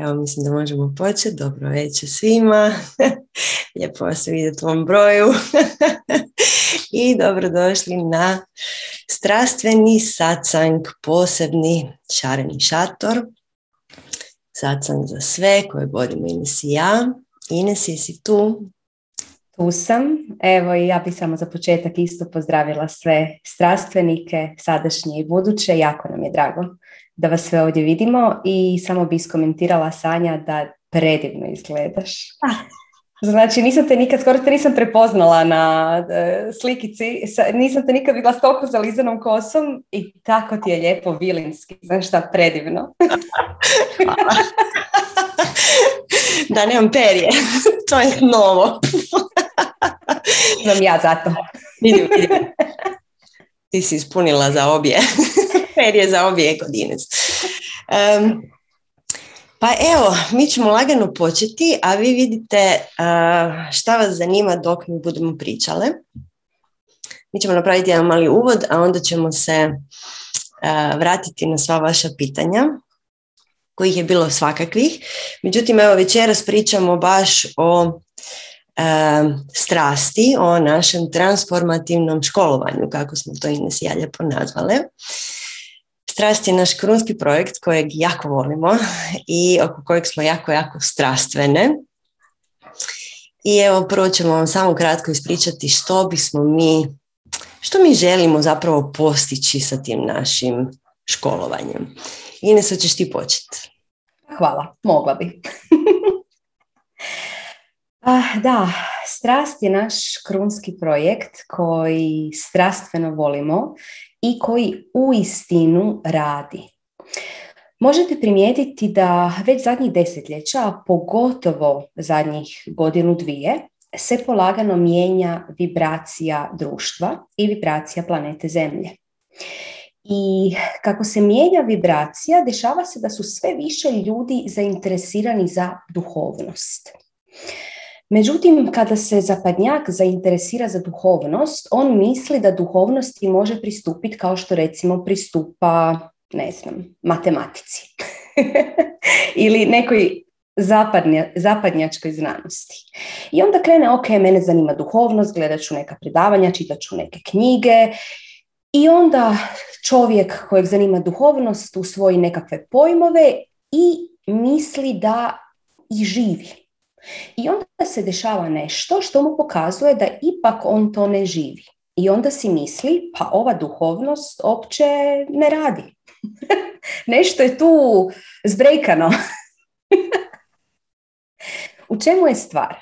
Evo, mislim da možemo početi. Dobro večer svima. Lijepo vas vidjeti u ovom broju. I dobrodošli na strastveni satsang, posebni šareni šator. Satsang za sve koje vodimo Ines i ja. Ines, jesi tu? Tu sam. Evo i ja bih samo za početak isto pozdravila sve strastvenike, sadašnje i buduće. Jako nam je drago da vas sve ovdje vidimo i samo bi iskomentirala Sanja da predivno izgledaš. Ah. Znači, nisam te nikad, skoro te nisam prepoznala na uh, slikici, nisam te nikad vidjela s toliko zalizanom kosom i tako ti je lijepo vilinski. Znaš šta, predivno. da, nemam perje. to je novo. Imam ja zato. vidim, vidim. Ti si ispunila za obje perje za obje godine. Um, pa evo, mi ćemo lagano početi, a vi vidite uh, šta vas zanima dok mi budemo pričale. Mi ćemo napraviti jedan mali uvod, a onda ćemo se uh, vratiti na sva vaša pitanja, kojih je bilo svakakvih. Međutim, evo večeras pričamo baš o strasti, o našem transformativnom školovanju, kako smo to Ines ja lijepo nazvale. Strast je naš krunski projekt kojeg jako volimo i oko kojeg smo jako, jako strastvene. I evo, prvo ćemo vam samo kratko ispričati što bismo mi, što mi želimo zapravo postići sa tim našim školovanjem. Ines, hoćeš ti početi? Hvala, mogla bi. ah, da, Strast je naš krunski projekt koji strastveno volimo i koji uistinu radi. Možete primijetiti da već zadnjih desetljeća, a pogotovo zadnjih godinu dvije, se polagano mijenja vibracija društva i vibracija planete Zemlje. I kako se mijenja vibracija, dešava se da su sve više ljudi zainteresirani za duhovnost. Međutim, kada se zapadnjak zainteresira za duhovnost, on misli da duhovnosti može pristupiti kao što recimo pristupa, ne znam, matematici ili nekoj zapadnja, zapadnjačkoj znanosti. I onda krene, ok, mene zanima duhovnost, gledat ću neka predavanja, čitat ću neke knjige i onda čovjek kojeg zanima duhovnost usvoji nekakve pojmove i misli da i živi i onda se dešava nešto što mu pokazuje da ipak on to ne živi. I onda si misli, pa ova duhovnost opće ne radi. nešto je tu zbrejkano. U čemu je stvar?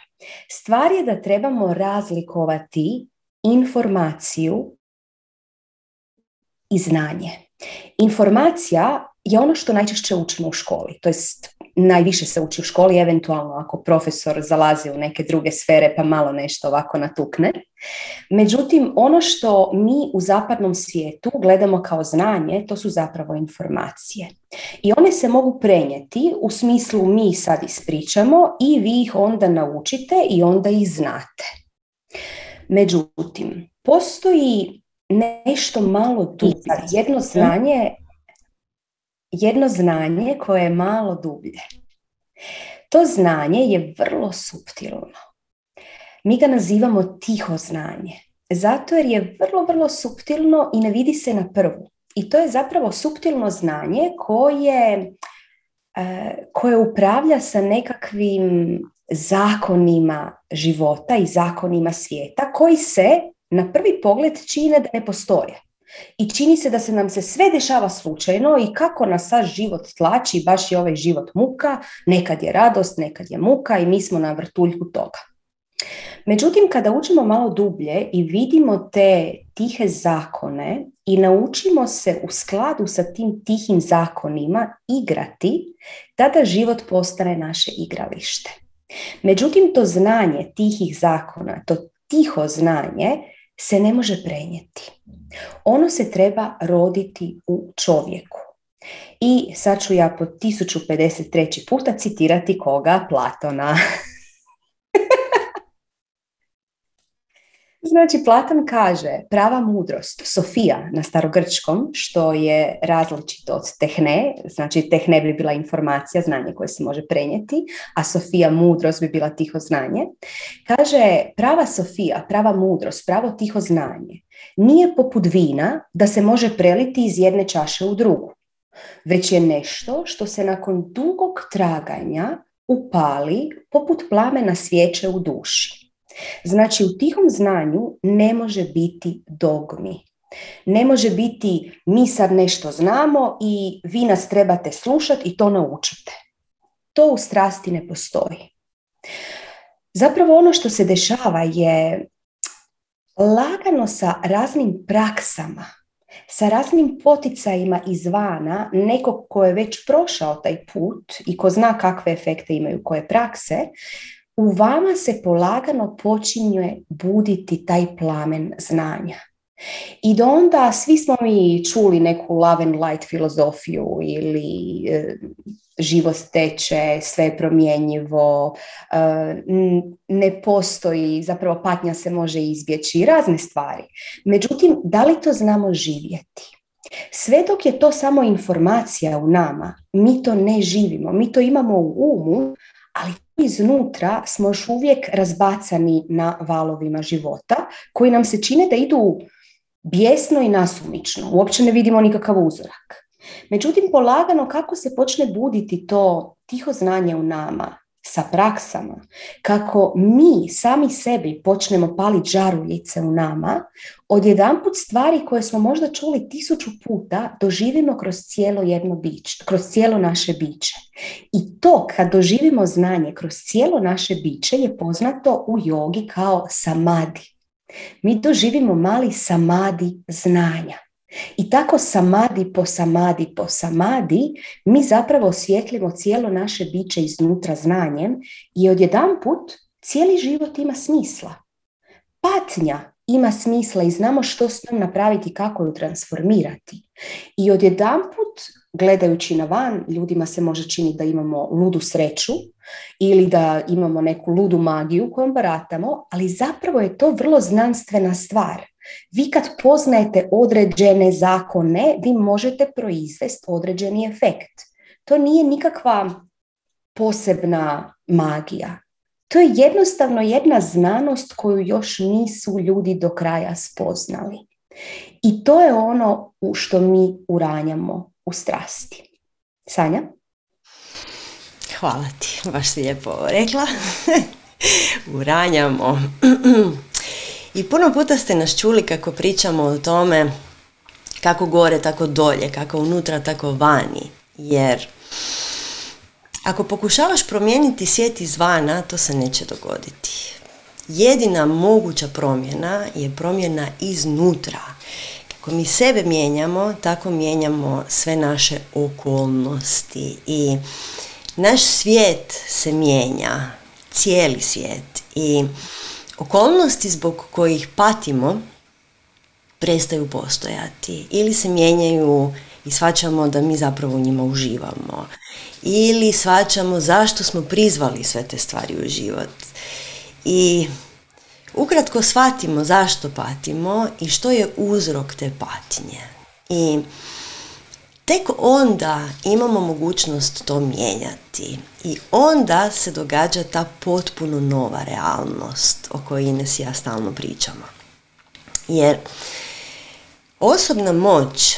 Stvar je da trebamo razlikovati informaciju i znanje. Informacija je ono što najčešće učimo u školi, to jest najviše se uči u školi, eventualno ako profesor zalazi u neke druge sfere pa malo nešto ovako natukne. Međutim, ono što mi u zapadnom svijetu gledamo kao znanje, to su zapravo informacije. I one se mogu prenijeti u smislu mi sad ispričamo i vi ih onda naučite i onda ih znate. Međutim, postoji nešto malo tu, jedno znanje jedno znanje koje je malo dublje. To znanje je vrlo suptilno. Mi ga nazivamo tiho znanje. Zato jer je vrlo, vrlo suptilno i ne vidi se na prvu. I to je zapravo suptilno znanje koje, e, koje upravlja sa nekakvim zakonima života i zakonima svijeta koji se na prvi pogled čine da ne postoje. I čini se da se nam se sve dešava slučajno i kako nas sad život tlači, baš je ovaj život muka, nekad je radost, nekad je muka i mi smo na vrtuljku toga. Međutim, kada učimo malo dublje i vidimo te tihe zakone i naučimo se u skladu sa tim tihim zakonima igrati, tada život postane naše igralište. Međutim, to znanje tihih zakona, to tiho znanje se ne može prenijeti. Ono se treba roditi u čovjeku. I sad ću ja po 1053. puta citirati koga? Platona. Znači, Platon kaže prava mudrost, Sofija na starogrčkom, što je različito od tehne, znači tehne bi bila informacija, znanje koje se može prenijeti, a Sofija mudrost bi bila tiho znanje. Kaže, prava Sofija, prava mudrost, pravo tiho znanje, nije poput vina da se može preliti iz jedne čaše u drugu, već je nešto što se nakon dugog traganja upali poput plamena svijeće u duši. Znači u tihom znanju ne može biti dogmi. Ne može biti mi sad nešto znamo i vi nas trebate slušati i to naučite. To u strasti ne postoji. Zapravo ono što se dešava je lagano sa raznim praksama, sa raznim poticajima izvana, nekog ko je već prošao taj put i ko zna kakve efekte imaju koje prakse, u vama se polagano počinje buditi taj plamen znanja. I do onda svi smo mi čuli neku love and light filozofiju ili e, život teče, sve je promjenjivo, e, ne postoji, zapravo patnja se može izbjeći, razne stvari. Međutim, da li to znamo živjeti? Sve dok je to samo informacija u nama, mi to ne živimo, mi to imamo u umu, ali iznutra smo još uvijek razbacani na valovima života koji nam se čine da idu bijesno i nasumično. Uopće ne vidimo nikakav uzorak. Međutim, polagano kako se počne buditi to tiho znanje u nama, sa praksama, kako mi sami sebi počnemo paliti žaruljice u nama, odjedanput stvari koje smo možda čuli tisuću puta doživimo kroz cijelo jedno biće, kroz cijelo naše biće. I to kad doživimo znanje kroz cijelo naše biće je poznato u jogi kao samadi. Mi doživimo mali samadi znanja. I tako samadi po samadi po samadi mi zapravo osvjetljimo cijelo naše biće iznutra znanjem i odjedanput cijeli život ima smisla. Patnja ima smisla i znamo što s njom napraviti, kako ju transformirati. I odjedanput, gledajući na van, ljudima se može činiti da imamo ludu sreću ili da imamo neku ludu magiju kojom baratamo, ali zapravo je to vrlo znanstvena stvar. Vi kad poznajete određene zakone, vi možete proizvesti određeni efekt. To nije nikakva posebna magija. To je jednostavno jedna znanost koju još nisu ljudi do kraja spoznali. I to je ono u što mi uranjamo u strasti. Sanja? Hvala ti, baš si lijepo rekla. uranjamo. I puno puta ste nas čuli kako pričamo o tome kako gore, tako dolje, kako unutra, tako vani. Jer ako pokušavaš promijeniti svijet izvana, to se neće dogoditi. Jedina moguća promjena je promjena iznutra. Kako mi sebe mijenjamo, tako mijenjamo sve naše okolnosti i naš svijet se mijenja, cijeli svijet i okolnosti zbog kojih patimo prestaju postojati ili se mijenjaju i shvaćamo da mi zapravo u njima uživamo. Ili shvaćamo zašto smo prizvali sve te stvari u život. I ukratko shvatimo zašto patimo i što je uzrok te patnje. I tek onda imamo mogućnost to mijenjati i onda se događa ta potpuno nova realnost o kojoj Ines i ja stalno pričamo. Jer osobna moć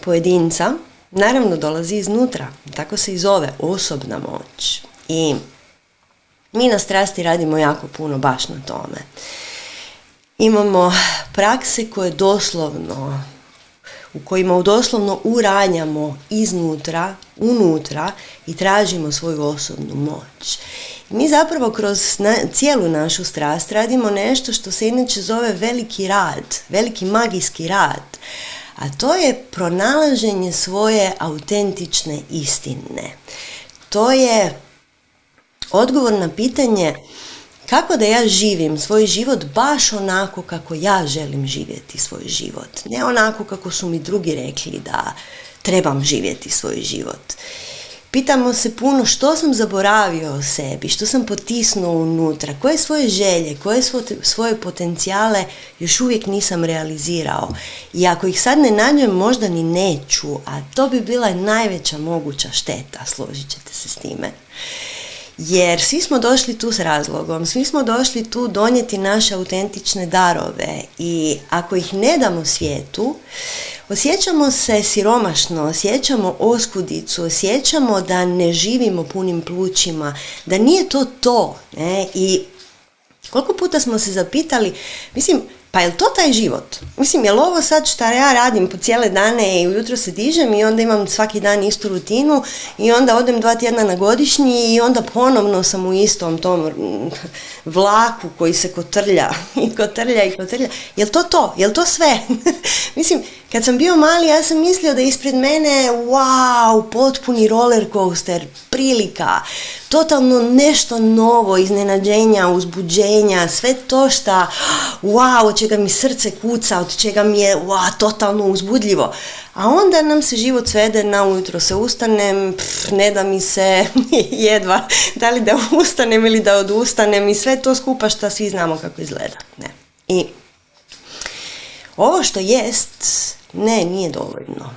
pojedinca naravno dolazi iznutra, tako se i zove osobna moć. I mi na strasti radimo jako puno baš na tome. Imamo prakse koje doslovno u kojima doslovno uranjamo iznutra, unutra i tražimo svoju osobnu moć. Mi zapravo kroz cijelu našu strast radimo nešto što se inače zove veliki rad, veliki magijski rad, a to je pronalaženje svoje autentične istine. To je odgovor na pitanje kako da ja živim svoj život baš onako kako ja želim živjeti svoj život. Ne onako kako su mi drugi rekli da trebam živjeti svoj život. Pitamo se puno što sam zaboravio o sebi, što sam potisnuo unutra, koje svoje želje, koje svoje potencijale još uvijek nisam realizirao. I ako ih sad ne nađem, možda ni neću, a to bi bila najveća moguća šteta, složit ćete se s time. Jer svi smo došli tu s razlogom, svi smo došli tu donijeti naše autentične darove i ako ih ne damo svijetu, osjećamo se siromašno, osjećamo oskudicu, osjećamo da ne živimo punim plućima, da nije to to. Ne? I koliko puta smo se zapitali, mislim, pa je to taj život? Mislim, je li ovo sad šta ja radim po cijele dane i ujutro se dižem i onda imam svaki dan istu rutinu i onda odem dva tjedna na godišnji i onda ponovno sam u istom tom vlaku koji se kotrlja i kotrlja i kotrlja. Je li to to? Je li to sve? Mislim, kad sam bio mali, ja sam mislio da ispred mene, wow, potpuni roller coaster, prilika, totalno nešto novo, iznenađenja, uzbuđenja, sve to šta, wow, od čega mi srce kuca, od čega mi je, wow, totalno uzbudljivo. A onda nam se život svede na ujutro se ustanem, ne da mi se jedva, da li da ustanem ili da odustanem i sve to skupa što svi znamo kako izgleda. Ne. I ovo što jest ne, nije dovoljno.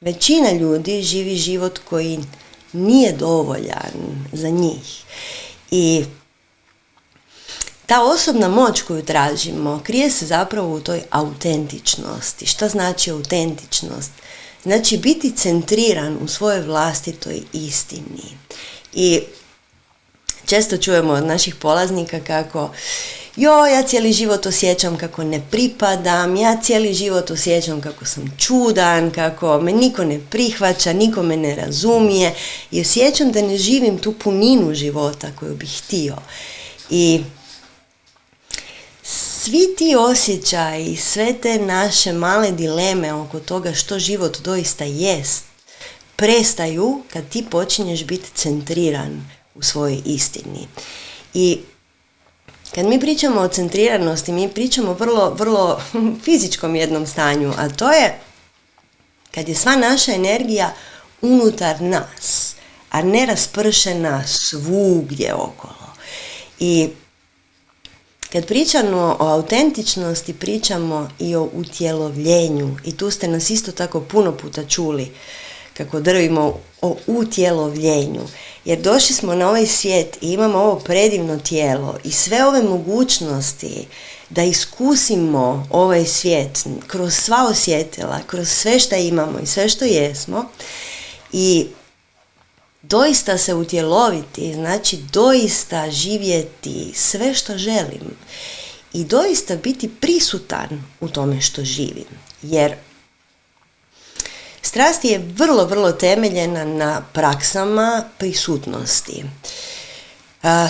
Većina ljudi živi život koji nije dovoljan za njih. I ta osobna moć koju tražimo krije se zapravo u toj autentičnosti. Šta znači autentičnost? Znači biti centriran u svojoj vlastitoj istini. I često čujemo od naših polaznika kako jo, ja cijeli život osjećam kako ne pripadam, ja cijeli život osjećam kako sam čudan, kako me niko ne prihvaća, niko me ne razumije i osjećam da ne živim tu puninu života koju bih htio. I svi ti osjećaji, sve te naše male dileme oko toga što život doista jest, prestaju kad ti počinješ biti centriran u svojoj istini. I kad mi pričamo o centriranosti, mi pričamo vrlo, vrlo fizičkom jednom stanju, a to je kad je sva naša energija unutar nas, a ne raspršena svugdje okolo. I kad pričamo o autentičnosti, pričamo i o utjelovljenju. I tu ste nas isto tako puno puta čuli kako drvimo o utjelovljenju. Jer došli smo na ovaj svijet i imamo ovo predivno tijelo i sve ove mogućnosti da iskusimo ovaj svijet kroz sva osjetila, kroz sve što imamo i sve što jesmo i doista se utjeloviti, znači doista živjeti sve što želim i doista biti prisutan u tome što živim. Jer Strast je vrlo, vrlo temeljena na praksama prisutnosti.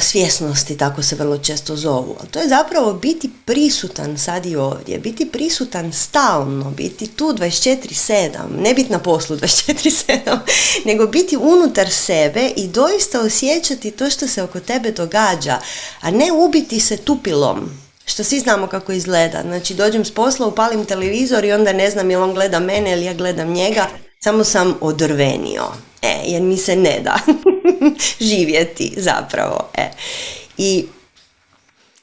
svjesnosti, tako se vrlo često zovu. to je zapravo biti prisutan sad i ovdje, biti prisutan stalno, biti tu 24-7, ne biti na poslu 24-7, nego biti unutar sebe i doista osjećati to što se oko tebe događa, a ne ubiti se tupilom što svi znamo kako izgleda. Znači dođem s posla, upalim televizor i onda ne znam jel on gleda mene ili ja gledam njega, samo sam odrvenio. E, jer mi se ne da živjeti zapravo. E. I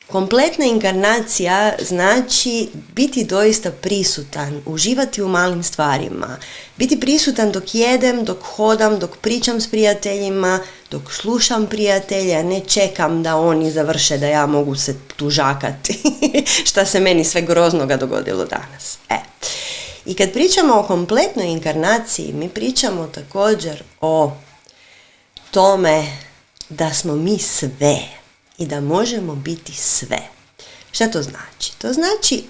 Kompletna inkarnacija znači biti doista prisutan, uživati u malim stvarima, biti prisutan dok jedem, dok hodam, dok pričam s prijateljima, dok slušam prijatelja, ne čekam da oni završe da ja mogu se tužakati šta se meni sve groznoga dogodilo danas. E. I kad pričamo o kompletnoj inkarnaciji, mi pričamo također o tome da smo mi sve i da možemo biti sve. Šta to znači? To znači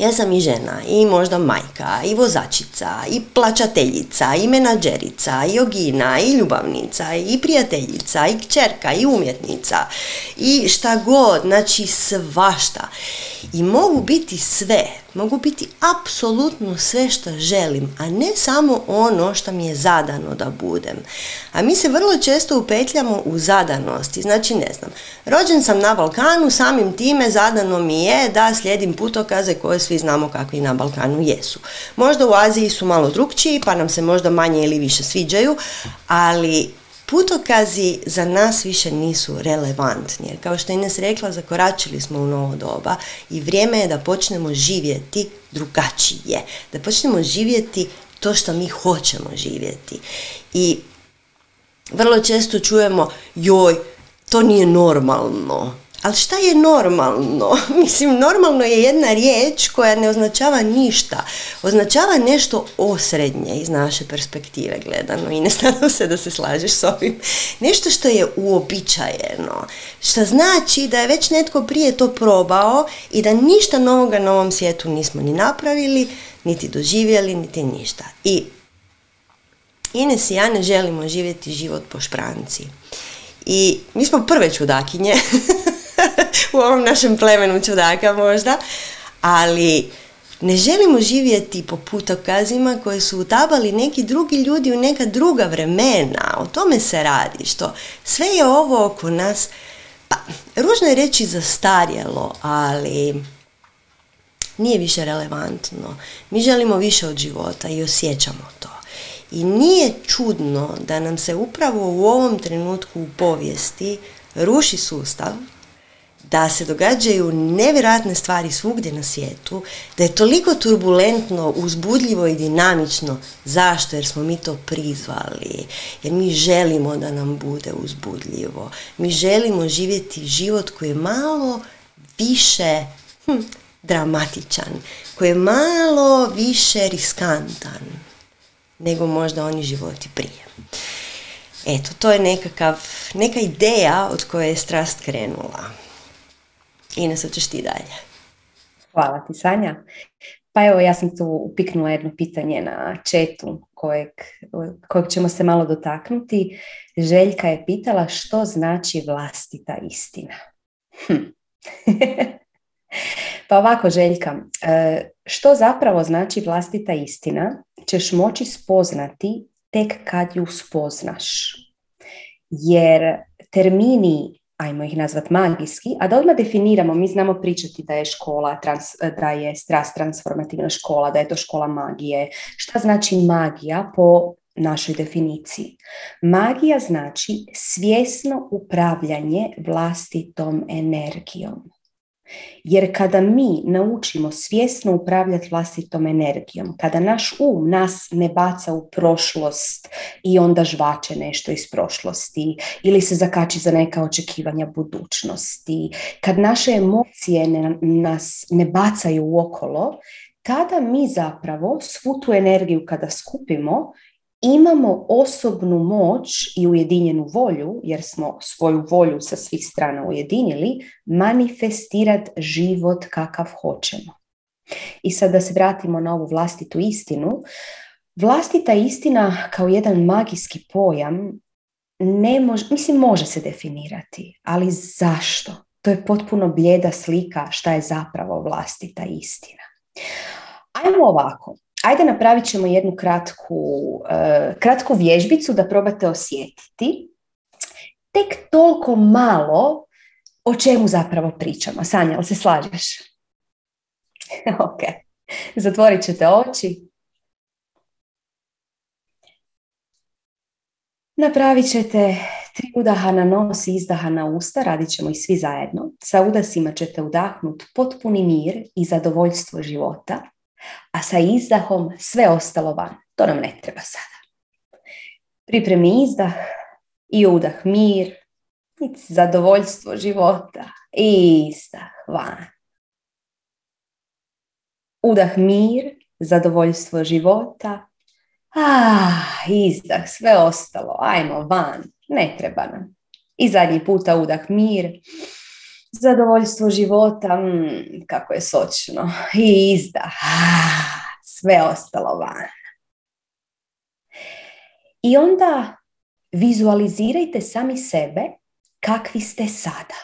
ja sam i žena, i možda majka, i vozačica, i plaćateljica, i menadžerica, i ogina, i ljubavnica, i prijateljica, i kćerka, i umjetnica, i šta god, znači svašta. i mogu biti sve, mogu biti apsolutno sve što želim, a ne samo ono što mi je zadano da budem. A mi se vrlo često upetljamo u zadanosti, znači ne znam, rođen sam na Balkanu, samim time zadano mi je da slijedim putokaze koje svi znamo kakvi na Balkanu jesu. Možda u Aziji su malo drugčiji, pa nam se možda manje ili više sviđaju, ali putokazi za nas više nisu relevantni. Jer kao što je Ines rekla, zakoračili smo u novo doba i vrijeme je da počnemo živjeti drugačije. Da počnemo živjeti to što mi hoćemo živjeti. I vrlo često čujemo, joj, to nije normalno. Ali šta je normalno? Mislim, normalno je jedna riječ koja ne označava ništa. Označava nešto osrednje iz naše perspektive gledano i ne nadam se da se slažeš s ovim. Nešto što je uobičajeno. Što znači da je već netko prije to probao i da ništa novoga na ovom svijetu nismo ni napravili, niti doživjeli, niti ništa. I Ines i ja ne želimo živjeti život po špranci. I mi smo prve čudakinje u ovom našem plemenu čudaka možda, ali ne želimo živjeti po putokazima koje su utabali neki drugi ljudi u neka druga vremena. O tome se radi, što sve je ovo oko nas, pa, ružno je reći zastarjelo, ali nije više relevantno. Mi želimo više od života i osjećamo to. I nije čudno da nam se upravo u ovom trenutku u povijesti ruši sustav da se događaju nevjerojatne stvari svugdje na svijetu, da je toliko turbulentno, uzbudljivo i dinamično. Zašto? Jer smo mi to prizvali. Jer mi želimo da nam bude uzbudljivo. Mi želimo živjeti život koji je malo više hm, dramatičan, koji je malo više riskantan nego možda oni životi prije. Eto, to je nekakav, neka ideja od koje je strast krenula. Ines, hoćeš ti dalje. Hvala ti, Sanja. Pa evo, ja sam tu upiknula jedno pitanje na četu kojeg, kojeg ćemo se malo dotaknuti. Željka je pitala što znači vlastita istina. Hm. pa ovako, Željka, e, što zapravo znači vlastita istina ćeš moći spoznati tek kad ju spoznaš. Jer termini ajmo ih nazvat magijski, a da odmah definiramo, mi znamo pričati da je škola, trans, da je strast transformativna škola, da je to škola magije. Šta znači magija po našoj definiciji? Magija znači svjesno upravljanje vlastitom energijom. Jer kada mi naučimo svjesno upravljati vlastitom energijom, kada naš um nas ne baca u prošlost i onda žvače nešto iz prošlosti ili se zakači za neka očekivanja budućnosti, kad naše emocije ne, nas ne bacaju okolo, tada mi zapravo svu tu energiju kada skupimo imamo osobnu moć i ujedinjenu volju, jer smo svoju volju sa svih strana ujedinili, manifestirati život kakav hoćemo. I sad da se vratimo na ovu vlastitu istinu, vlastita istina kao jedan magijski pojam ne može, mislim može se definirati, ali zašto? To je potpuno bljeda slika šta je zapravo vlastita istina. Ajmo ovako, ajde napravit ćemo jednu kratku, uh, kratku vježbicu da probate osjetiti. Tek toliko malo o čemu zapravo pričamo. Sanja, ali se slažeš? ok. Zatvorit ćete oči. Napravit ćete tri udaha na nos i izdaha na usta, radit ćemo i svi zajedno. Sa udasima ćete udahnuti potpuni mir i zadovoljstvo života a sa izdahom sve ostalo van. To nam ne treba sada. Pripremi izdah i udah mir, i zadovoljstvo života i izdah van. Udah mir, zadovoljstvo života, ah, izdah, sve ostalo, ajmo van, ne treba nam. I zadnji puta udah mir, zadovoljstvo života, mm, kako je sočno, i izda, sve ostalo van. I onda vizualizirajte sami sebe kakvi ste sada.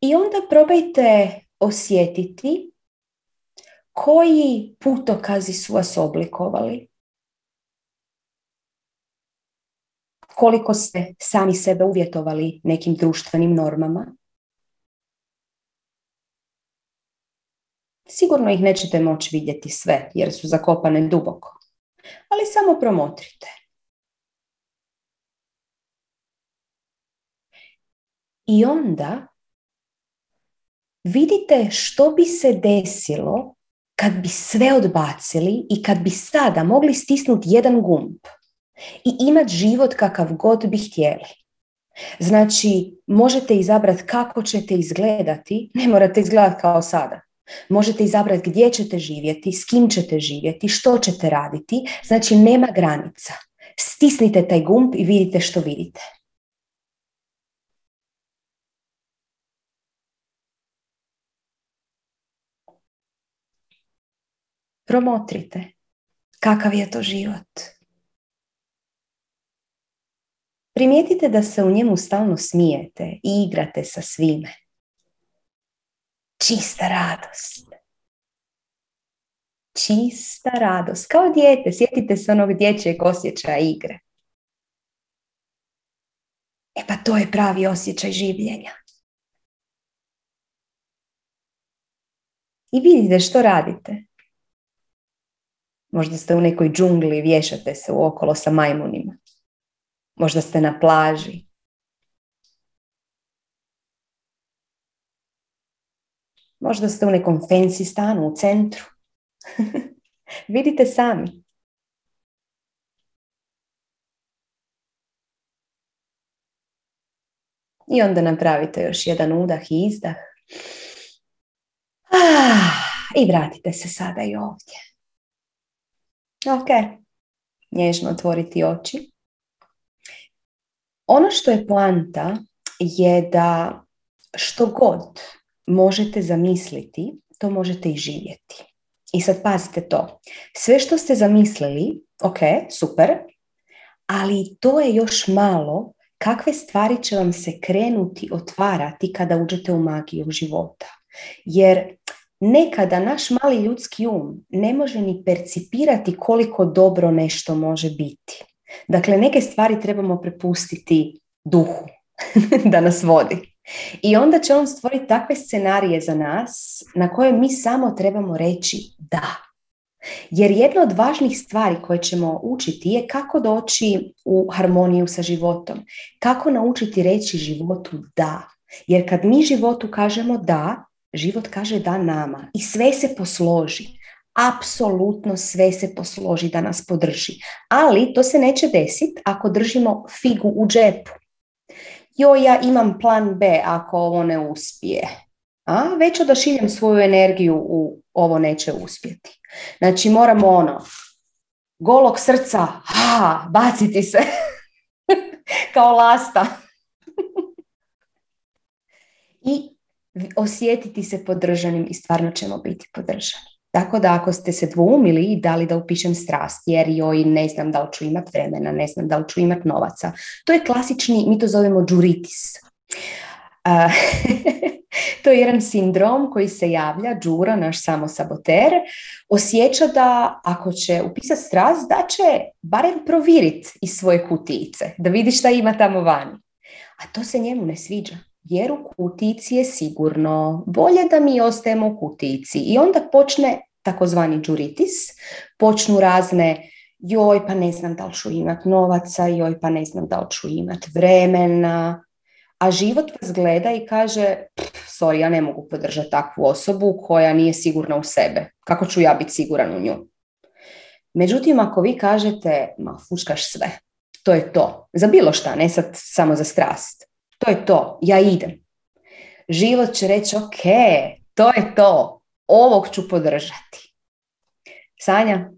I onda probajte osjetiti koji putokazi su vas oblikovali, Koliko ste sami sebe uvjetovali nekim društvenim normama. Sigurno ih nećete moći vidjeti sve jer su zakopane duboko. Ali samo promotrite. I onda vidite što bi se desilo kad bi sve odbacili i kad bi sada mogli stisnuti jedan gumb i imati život kakav god bi htjeli. Znači, možete izabrati kako ćete izgledati, ne morate izgledati kao sada. Možete izabrati gdje ćete živjeti, s kim ćete živjeti, što ćete raditi. Znači, nema granica. Stisnite taj gumb i vidite što vidite. Promotrite kakav je to život. Primijetite da se u njemu stalno smijete i igrate sa svime. Čista radost. Čista radost. Kao dijete, sjetite se onog dječjeg osjećaja igre. E pa to je pravi osjećaj življenja. I vidite što radite. Možda ste u nekoj džungli i vješate se okolo sa majmunima. Možda ste na plaži. Možda ste u nekom fancy stanu u centru. Vidite sami. I onda napravite još jedan udah i izdah. Ah, I vratite se sada i ovdje. Ok, nježno otvoriti oči. Ono što je poanta je da što god možete zamisliti, to možete i živjeti. I sad pazite to. Sve što ste zamislili, ok, super, ali to je još malo kakve stvari će vam se krenuti otvarati kada uđete u magiju života. Jer nekada naš mali ljudski um ne može ni percipirati koliko dobro nešto može biti. Dakle, neke stvari trebamo prepustiti duhu da nas vodi. I onda će on stvoriti takve scenarije za nas na koje mi samo trebamo reći da. Jer jedna od važnih stvari koje ćemo učiti je kako doći u harmoniju sa životom. Kako naučiti reći životu da. Jer kad mi životu kažemo da, život kaže da nama i sve se posloži. Apsolutno sve se posloži da nas podrži. Ali to se neće desiti ako držimo figu u džepu. Jo, ja imam plan B ako ovo ne uspije. A već odašiljem svoju energiju u ovo neće uspjeti. Znači moramo ono, golog srca, ha, baciti se kao lasta. I osjetiti se podržanim i stvarno ćemo biti podržani. Tako da ako ste se dvoumili i dali da upišem strast, jer joj ne znam da li ću imat vremena, ne znam da li ću imat novaca, to je klasični, mi to zovemo džuritis. to je jedan sindrom koji se javlja, džura, naš samosaboter, osjeća da ako će upisati strast, da će barem proviriti iz svoje kutice, da vidi šta ima tamo vani. A to se njemu ne sviđa jer u kutici je sigurno. Bolje da mi ostajemo u kutici. I onda počne takozvani džuritis, počnu razne joj pa ne znam da li ću imat novaca, joj pa ne znam da li ću imat vremena, a život vas gleda i kaže sorry, ja ne mogu podržati takvu osobu koja nije sigurna u sebe. Kako ću ja biti siguran u nju? Međutim, ako vi kažete, ma fuškaš sve, to je to. Za bilo šta, ne sad samo za strast. To je to, ja idem. Život će reći, ok, to je to, ovog ću podržati. Sanja?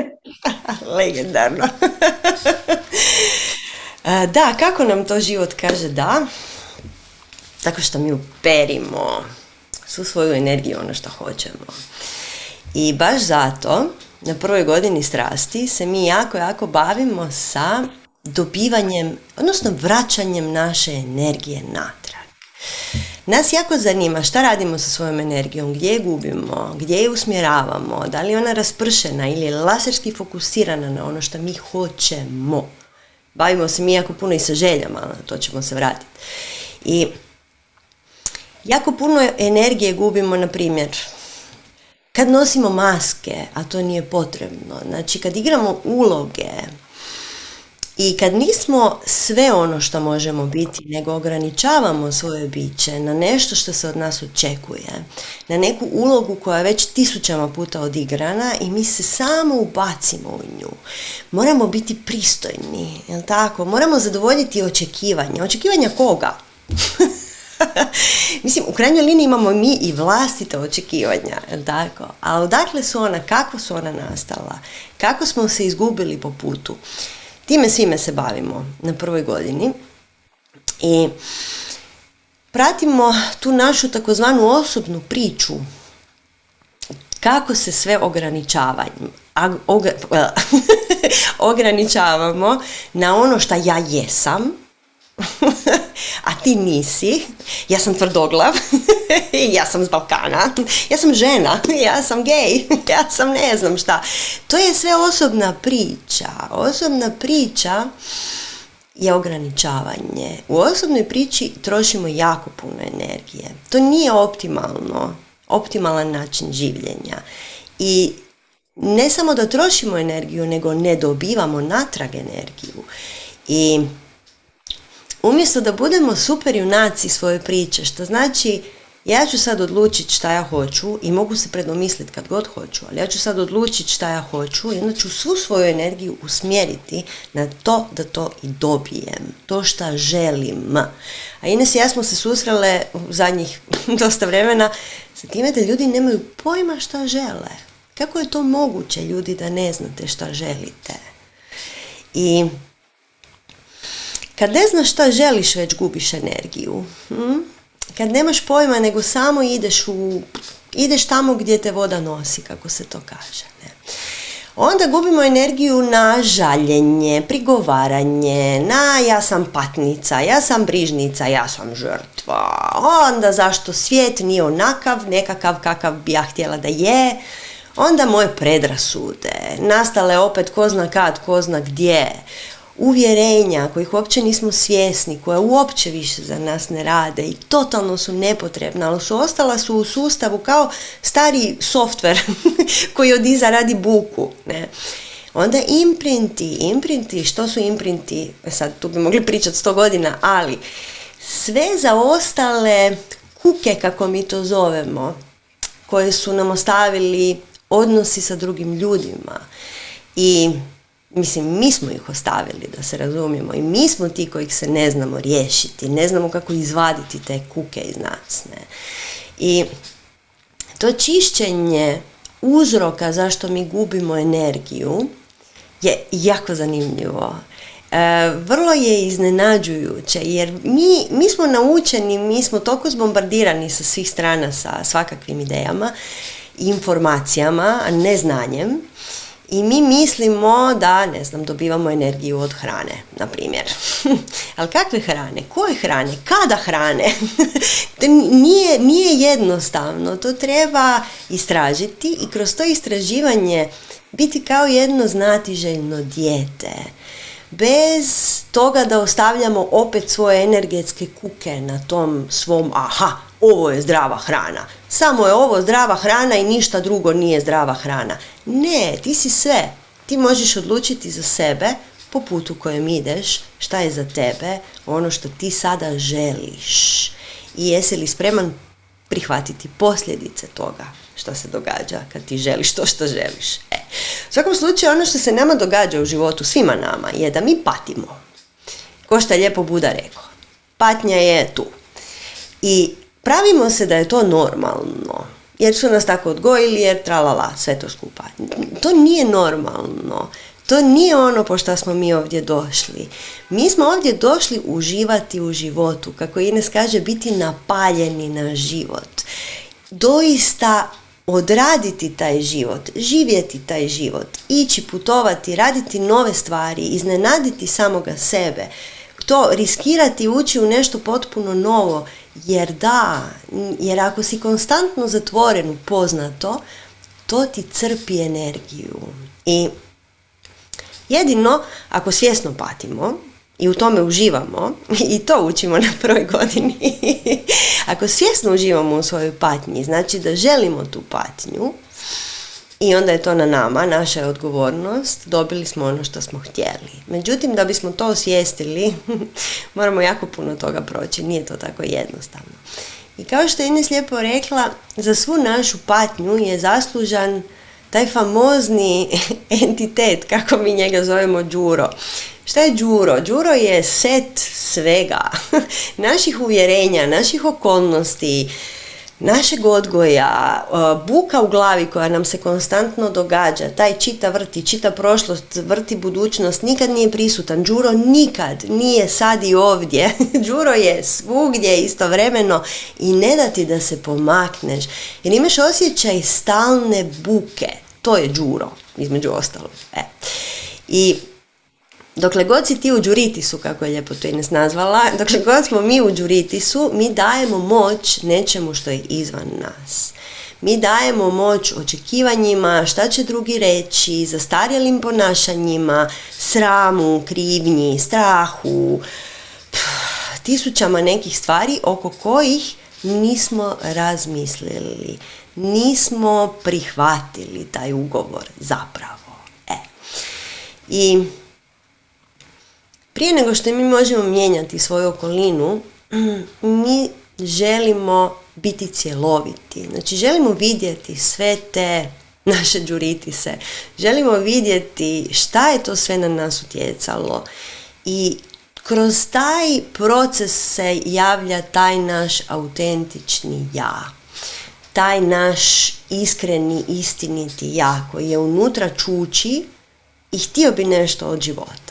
Legendarno. da, kako nam to život kaže da? Tako što mi uperimo svu svoju energiju ono što hoćemo. I baš zato na prvoj godini strasti se mi jako, jako bavimo sa dobivanjem, odnosno vraćanjem naše energije natrag. Nas jako zanima šta radimo sa svojom energijom, gdje je gubimo, gdje je usmjeravamo, da li je ona raspršena ili je laserski fokusirana na ono što mi hoćemo. Bavimo se mi jako puno i sa željama, to ćemo se vratiti. I jako puno energije gubimo, na primjer, kad nosimo maske, a to nije potrebno, znači kad igramo uloge, i kad nismo sve ono što možemo biti, nego ograničavamo svoje biće na nešto što se od nas očekuje, na neku ulogu koja je već tisućama puta odigrana i mi se samo ubacimo u nju. Moramo biti pristojni, jel tako? Moramo zadovoljiti očekivanja. Očekivanja koga? Mislim, u krajnjoj liniji imamo mi i vlastite očekivanja, jel tako? A odakle su ona, kako su ona nastala? Kako smo se izgubili po putu? Time svime se bavimo na prvoj godini i pratimo tu našu takozvanu osobnu priču kako se sve ograničavamo, ograničavamo na ono što ja jesam, a ti nisi, ja sam tvrdoglav, ja sam z Balkana, ja sam žena, ja sam gej, ja sam ne znam šta. To je sve osobna priča. Osobna priča je ograničavanje. U osobnoj priči trošimo jako puno energije. To nije optimalno, optimalan način življenja. I ne samo da trošimo energiju, nego ne dobivamo natrag energiju. I umjesto da budemo super junaci svoje priče, što znači ja ću sad odlučiti šta ja hoću i mogu se predomisliti kad god hoću, ali ja ću sad odlučiti šta ja hoću i onda ću svu svoju energiju usmjeriti na to da to i dobijem, to šta želim. A Ines i ja smo se susrele u zadnjih dosta vremena sa time da ljudi nemaju pojma šta žele. Kako je to moguće ljudi da ne znate šta želite? I kad ne znaš šta želiš, već gubiš energiju. Hm? Kad nemaš pojma, nego samo ideš u... Ideš tamo gdje te voda nosi, kako se to kaže. Ne? Onda gubimo energiju na žaljenje, prigovaranje, na ja sam patnica, ja sam brižnica, ja sam žrtva. Onda zašto svijet nije onakav, nekakav kakav bi ja htjela da je. Onda moje predrasude, nastale opet ko zna kad, ko zna gdje uvjerenja kojih uopće nismo svjesni, koja uopće više za nas ne rade i totalno su nepotrebna, ali su ostala su u sustavu kao stari softver koji od iza radi buku. Ne? Onda imprinti, imprinti, što su imprinti, e sad tu bi mogli pričati sto godina, ali sve za ostale kuke, kako mi to zovemo, koje su nam ostavili odnosi sa drugim ljudima i Mislim, mi smo ih ostavili, da se razumijemo, i mi smo ti kojih se ne znamo riješiti, ne znamo kako izvaditi te kuke iz nas. Ne? I to čišćenje uzroka zašto mi gubimo energiju je jako zanimljivo. E, vrlo je iznenađujuće jer mi, mi smo naučeni, mi smo toliko zbombardirani sa svih strana sa svakakvim idejama, informacijama, a ne znanjem, i mi mislimo da, ne znam, dobivamo energiju od hrane, na primjer. Ali kakve hrane? Koje hrane? Kada hrane? nije, nije jednostavno. To treba istražiti i kroz to istraživanje biti kao jedno znatiželjno dijete. Bez toga da ostavljamo opet svoje energetske kuke na tom svom aha, ovo je zdrava hrana. Samo je ovo zdrava hrana i ništa drugo nije zdrava hrana. Ne, ti si sve. Ti možeš odlučiti za sebe po putu kojem ideš, šta je za tebe, ono što ti sada želiš. I jesi li spreman prihvatiti posljedice toga što se događa kad ti želiš to što želiš. E. U svakom slučaju ono što se nama događa u životu, svima nama, je da mi patimo. Ko što je lijepo Buda rekao. Patnja je tu. I pravimo se da je to normalno, jer su nas tako odgojili, jer tralala, sve to skupa. To nije normalno. To nije ono po što smo mi ovdje došli. Mi smo ovdje došli uživati u životu, kako Ines kaže, biti napaljeni na život. Doista odraditi taj život, živjeti taj život, ići putovati, raditi nove stvari, iznenaditi samoga sebe, to riskirati ući u nešto potpuno novo Jer da, jer ako si konstantno zatvoren u poznato, to ti crpi energiju. I jedino ako svjesno patimo i u tome uživamo, i to učimo na prvoj godini, ako svjesno uživamo u svojoj patnji, znači da želimo tu patnju, i onda je to na nama, naša je odgovornost, dobili smo ono što smo htjeli. Međutim, da bismo to osvijestili, moramo jako puno toga proći, nije to tako jednostavno. I kao što je Ines lijepo rekla, za svu našu patnju je zaslužan taj famozni entitet, kako mi njega zovemo Đuro. Šta je Đuro? Đuro je set svega, naših uvjerenja, naših okolnosti, našeg odgoja, buka u glavi koja nam se konstantno događa, taj čita vrti, čita prošlost, vrti budućnost, nikad nije prisutan. Đuro nikad nije sad i ovdje. Đuro je svugdje istovremeno i ne da ti da se pomakneš. Jer imaš osjećaj stalne buke. To je Đuro, između ostalog. E. I Dokle god si ti u džuritisu, kako je lijepo to Ines nazvala, dokle god smo mi u džuritisu, mi dajemo moć nečemu što je izvan nas. Mi dajemo moć očekivanjima, šta će drugi reći, zastarjelim ponašanjima, sramu, krivnji, strahu, tisućama nekih stvari oko kojih nismo razmislili, nismo prihvatili taj ugovor zapravo. E. I prije nego što mi možemo mijenjati svoju okolinu, mi želimo biti cjeloviti. Znači želimo vidjeti sve te naše džuritise. Želimo vidjeti šta je to sve na nas utjecalo. I kroz taj proces se javlja taj naš autentični ja. Taj naš iskreni, istiniti ja koji je unutra čuči i htio bi nešto od života.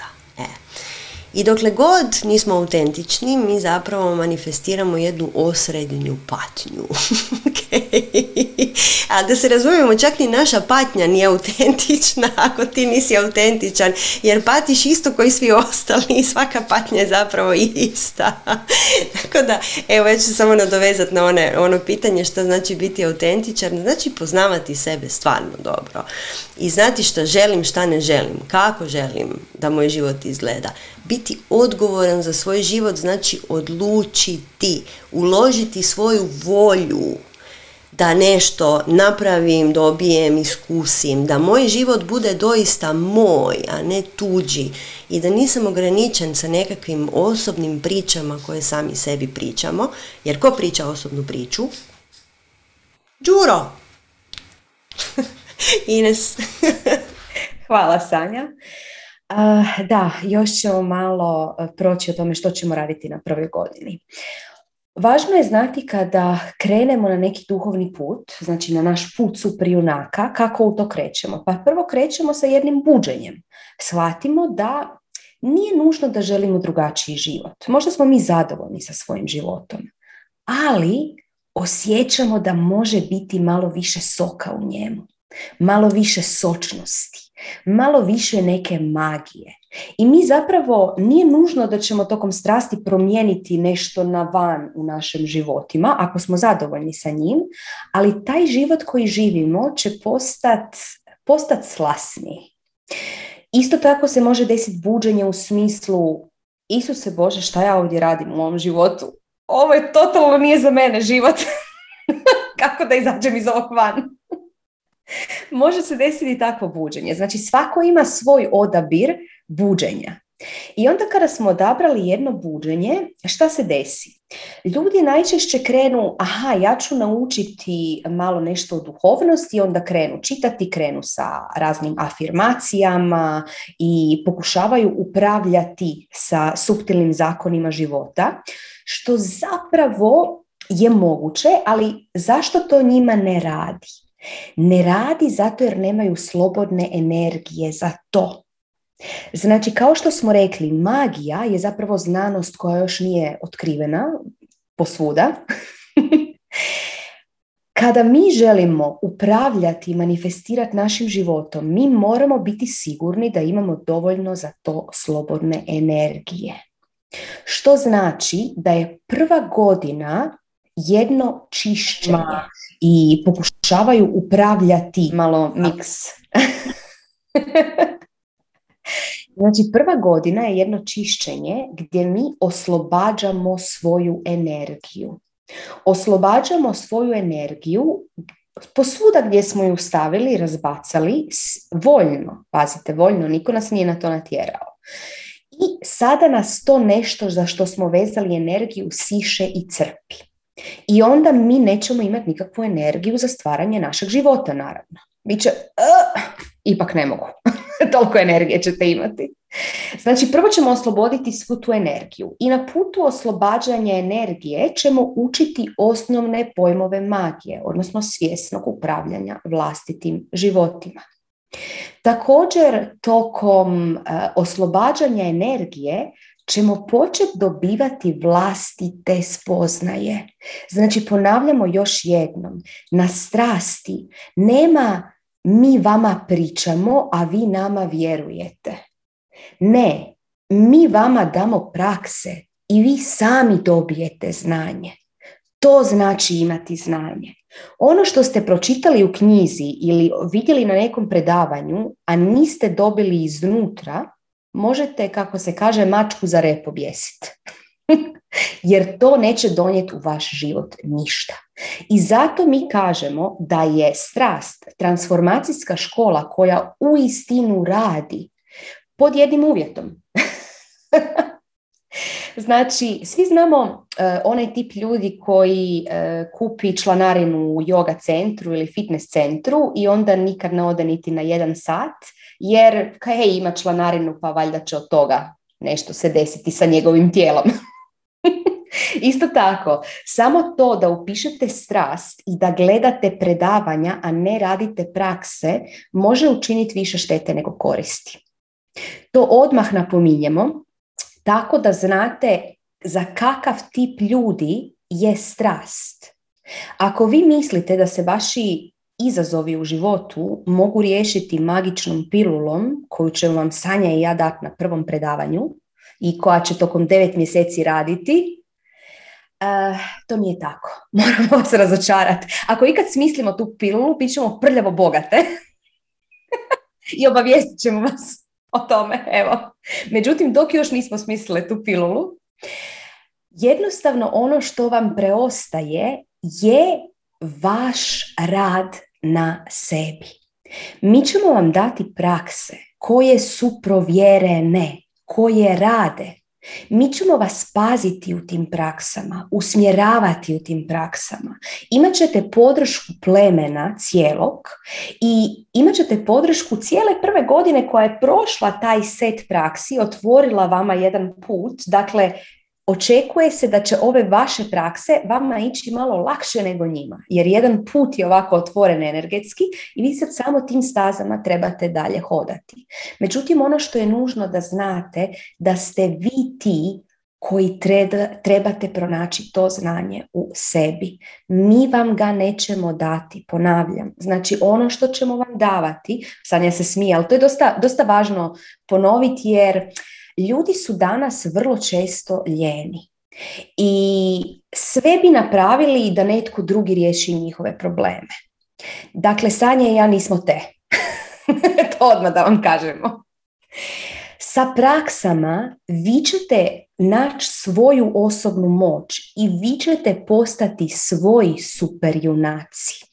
I dokle god nismo autentični, mi zapravo manifestiramo jednu osrednju patnju. A da se razumijemo, čak ni naša patnja nije autentična ako ti nisi autentičan, jer patiš isto koji svi ostali i svaka patnja je zapravo ista. Tako da, evo, ja ću samo nadovezati na one, ono pitanje što znači biti autentičan, znači poznavati sebe stvarno dobro i znati što želim, šta ne želim, kako želim da moj život izgleda. Biti odgovoran za svoj život znači odlučiti, uložiti svoju volju da nešto napravim, dobijem, iskusim, da moj život bude doista moj, a ne tuđi i da nisam ograničen sa nekakvim osobnim pričama koje sami sebi pričamo, jer ko priča osobnu priču? Đuro! Ines. Hvala Sanja. da, još ćemo malo e, proći o tome što ćemo raditi na prvoj godini. Važno je znati kada krenemo na neki duhovni put, znači na naš put suprijunaka, kako u to krećemo. Pa prvo krećemo sa jednim buđenjem. Shvatimo da nije nužno da želimo drugačiji život. Možda smo mi zadovoljni sa svojim životom, ali osjećamo da može biti malo više soka u njemu malo više sočnosti, malo više neke magije. I mi zapravo nije nužno da ćemo tokom strasti promijeniti nešto na van u našim životima, ako smo zadovoljni sa njim, ali taj život koji živimo će postati postat slasniji. Isto tako se može desiti buđenje u smislu Isuse Bože, šta ja ovdje radim u ovom životu? Ovo je totalno nije za mene život. Kako da izađem iz ovog van? može se desiti takvo buđenje. Znači svako ima svoj odabir buđenja. I onda kada smo odabrali jedno buđenje, šta se desi? Ljudi najčešće krenu, aha, ja ću naučiti malo nešto o duhovnosti, onda krenu čitati, krenu sa raznim afirmacijama i pokušavaju upravljati sa suptilnim zakonima života, što zapravo je moguće, ali zašto to njima ne radi? Ne radi zato jer nemaju slobodne energije za to. Znači, kao što smo rekli, magija je zapravo znanost koja još nije otkrivena posvuda. Kada mi želimo upravljati i manifestirati našim životom, mi moramo biti sigurni da imamo dovoljno za to slobodne energije. Što znači da je prva godina jedno čišćenje i pokušavaju upravljati malo miks. Znači, prva godina je jedno čišćenje gdje mi oslobađamo svoju energiju. Oslobađamo svoju energiju posvuda gdje smo ju stavili, razbacali, voljno, pazite, voljno, niko nas nije na to natjerao. I sada nas to nešto za što smo vezali energiju siše i crpi. I onda mi nećemo imati nikakvu energiju za stvaranje našeg života, naravno. Biće, uh, ipak ne mogu. Toliko energije ćete imati. Znači, prvo ćemo osloboditi svu tu energiju i na putu oslobađanja energije ćemo učiti osnovne pojmove magije, odnosno svjesnog upravljanja vlastitim životima. Također, tokom uh, oslobađanja energije ćemo početi dobivati vlastite spoznaje. Znači, ponavljamo još jednom, na strasti nema mi vama pričamo, a vi nama vjerujete. Ne, mi vama damo prakse i vi sami dobijete znanje. To znači imati znanje. Ono što ste pročitali u knjizi ili vidjeli na nekom predavanju, a niste dobili iznutra, možete, kako se kaže, mačku za rep objesiti. Jer to neće donijeti u vaš život ništa. I zato mi kažemo da je strast transformacijska škola koja u istinu radi pod jednim uvjetom. Znači, svi znamo uh, onaj tip ljudi koji uh, kupi članarinu u yoga centru ili fitness centru i onda nikad ne ode niti na jedan sat, jer hej, ima članarinu pa valjda će od toga nešto se desiti sa njegovim tijelom. Isto tako, samo to da upišete strast i da gledate predavanja, a ne radite prakse, može učiniti više štete nego koristi. To odmah napominjemo, tako da znate za kakav tip ljudi je strast. Ako vi mislite da se vaši izazovi u životu mogu riješiti magičnom pilulom koju će vam Sanja i ja dati na prvom predavanju i koja će tokom devet mjeseci raditi, uh, to nije tako. Moramo se razočarati. Ako ikad smislimo tu pilulu, bit ćemo prljavo bogate i obavijestit ćemo vas o tome. Evo. Međutim, dok još nismo smislile tu pilulu, jednostavno ono što vam preostaje je vaš rad na sebi. Mi ćemo vam dati prakse koje su provjerene, koje rade. Mi ćemo vas paziti u tim praksama, usmjeravati u tim praksama. Imaćete podršku plemena cijelog i imat ćete podršku cijele prve godine koja je prošla taj set praksi, otvorila vama jedan put, dakle očekuje se da će ove vaše prakse vama ići malo lakše nego njima, jer jedan put je ovako otvoren energetski i vi sad samo tim stazama trebate dalje hodati. Međutim, ono što je nužno da znate da ste vi ti koji trebate pronaći to znanje u sebi. Mi vam ga nećemo dati, ponavljam. Znači ono što ćemo vam davati, Sanja se smije, ali to je dosta, dosta važno ponoviti jer ljudi su danas vrlo često ljeni. I sve bi napravili da netko drugi riješi njihove probleme. Dakle, Sanja i ja nismo te. to odmah da vam kažemo. Sa praksama vi ćete naći svoju osobnu moć i vi ćete postati svoji superjunaci.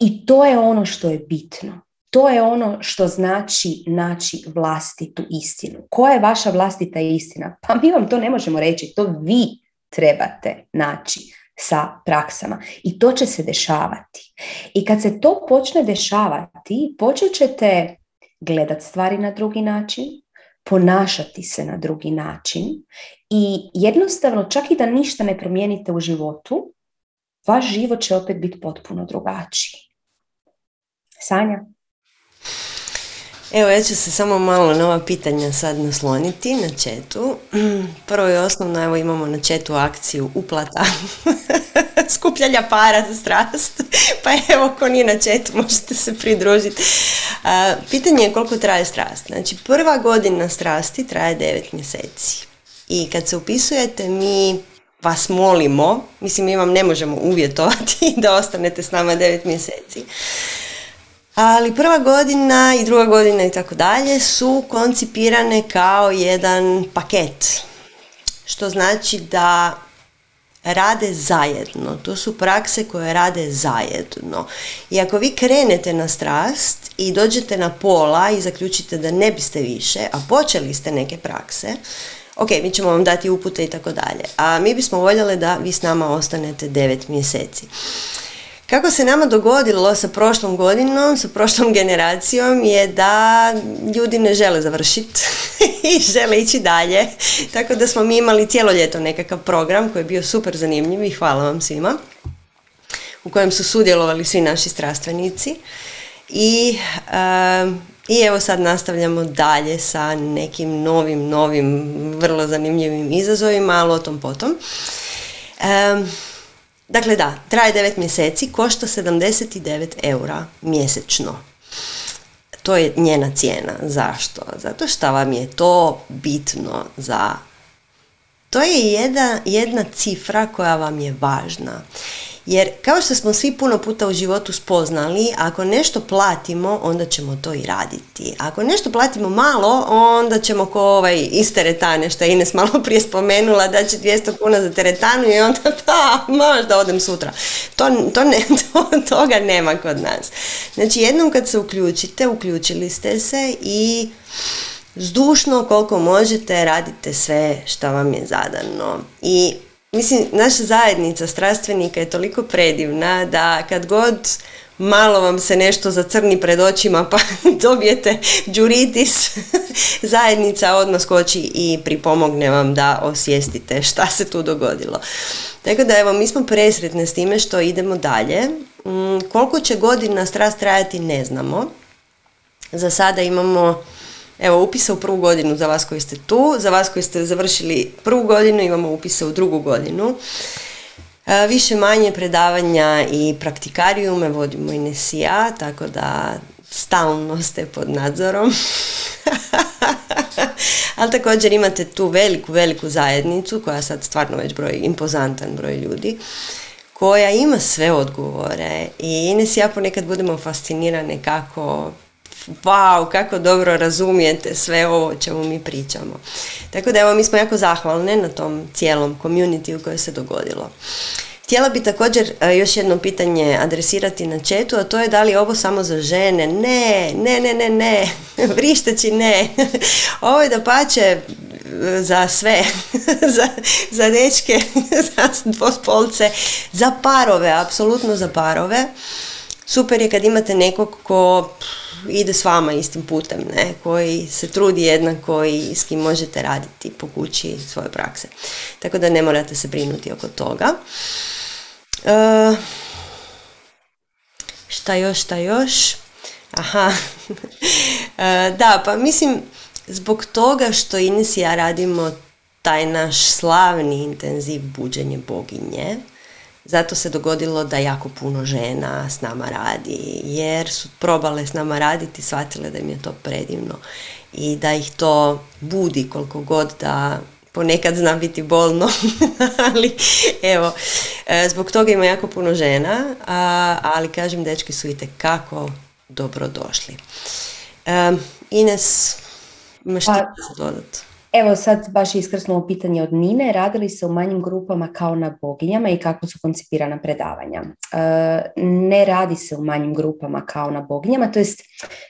I to je ono što je bitno. To je ono što znači naći vlastitu istinu. Koja je vaša vlastita istina? Pa mi vam to ne možemo reći, to vi trebate naći sa praksama i to će se dešavati. I kad se to počne dešavati, počet ćete gledati stvari na drugi način, ponašati se na drugi način i jednostavno čak i da ništa ne promijenite u životu, vaš život će opet biti potpuno drugačiji. Sanja? Evo, ja ću se samo malo na ova pitanja sad nasloniti na četu. Prvo i osnovno, evo imamo na četu akciju uplata skupljanja para za strast. Pa evo, ko nije na četu, možete se pridružiti. pitanje je koliko traje strast. Znači, prva godina strasti traje 9 mjeseci. I kad se upisujete, mi vas molimo, mislim mi vam ne možemo uvjetovati da ostanete s nama devet mjeseci, ali prva godina i druga godina i tako dalje su koncipirane kao jedan paket. Što znači da rade zajedno. To su prakse koje rade zajedno. I ako vi krenete na strast i dođete na pola i zaključite da ne biste više, a počeli ste neke prakse, ok, mi ćemo vam dati upute i tako dalje. A mi bismo voljeli da vi s nama ostanete devet mjeseci. Kako se nama dogodilo sa prošlom godinom, sa prošlom generacijom je da ljudi ne žele završiti i žele ići dalje. Tako da smo mi imali cijelo ljeto nekakav program koji je bio super zanimljiv i hvala vam svima u kojem su sudjelovali svi naši strastvenici. I, I evo sad nastavljamo dalje sa nekim novim, novim, vrlo zanimljivim izazovima, ali o tom potom. Dakle da, traje 9 mjeseci, košta 79 eura mjesečno. To je njena cijena. Zašto? Zato što vam je to bitno za... To je jedna, jedna cifra koja vam je važna. Jer kao što smo svi puno puta u životu spoznali, ako nešto platimo, onda ćemo to i raditi. Ako nešto platimo malo, onda ćemo ko ovaj iz teretane, što je Ines malo prije spomenula, da će 200 kuna za teretanu i onda da, možda odem sutra. To, to ne, to, toga nema kod nas. Znači jednom kad se uključite, uključili ste se i zdušno koliko možete radite sve što vam je zadano. I Mislim, naša zajednica strastvenika je toliko predivna da kad god malo vam se nešto zacrni pred očima pa dobijete džuritis, zajednica odmah skoči i pripomogne vam da osvijestite šta se tu dogodilo. Tako da evo, mi smo presretne s time što idemo dalje. Mm, koliko će godina strast trajati ne znamo. Za sada imamo Evo, upisa u prvu godinu za vas koji ste tu, za vas koji ste završili prvu godinu imamo upise u drugu godinu. E, više manje predavanja i praktikarijume vodimo i nesija, tako da stalno ste pod nadzorom. Ali također imate tu veliku, veliku zajednicu koja sad stvarno već broji impozantan broj ljudi koja ima sve odgovore i Ines i ja ponekad budemo fascinirane kako wow, kako dobro razumijete sve ovo čemu mi pričamo. Tako da evo, mi smo jako zahvalne na tom cijelom community u kojoj se dogodilo. Htjela bi također e, još jedno pitanje adresirati na četu, a to je da li ovo samo za žene? Ne, ne, ne, ne, ne, vrišteći ne. ovo je da pače e, za sve, za, za dečke, za dvospolce, za parove, apsolutno za parove. Super je kad imate nekog ko ide s vama istim putem, ne? koji se trudi jednako i s kim možete raditi po kući svoje prakse. Tako da ne morate se brinuti oko toga. Uh, šta još, šta još? Aha, e, da, pa mislim, zbog toga što Ines i ja radimo taj naš slavni intenziv buđenje boginje, zato se dogodilo da jako puno žena s nama radi, jer su probale s nama raditi, shvatile da im je to predivno i da ih to budi koliko god da ponekad zna biti bolno, ali evo, e, zbog toga ima jako puno žena, ali kažem, dečki su i kako dobro došli. Ines, imaš ti pa, dodati? Evo sad baš iskrsnulo pitanje od Nine, radili se u manjim grupama kao na boginjama i kako su koncipirana predavanja. E, ne radi se u manjim grupama kao na boginjama, to jest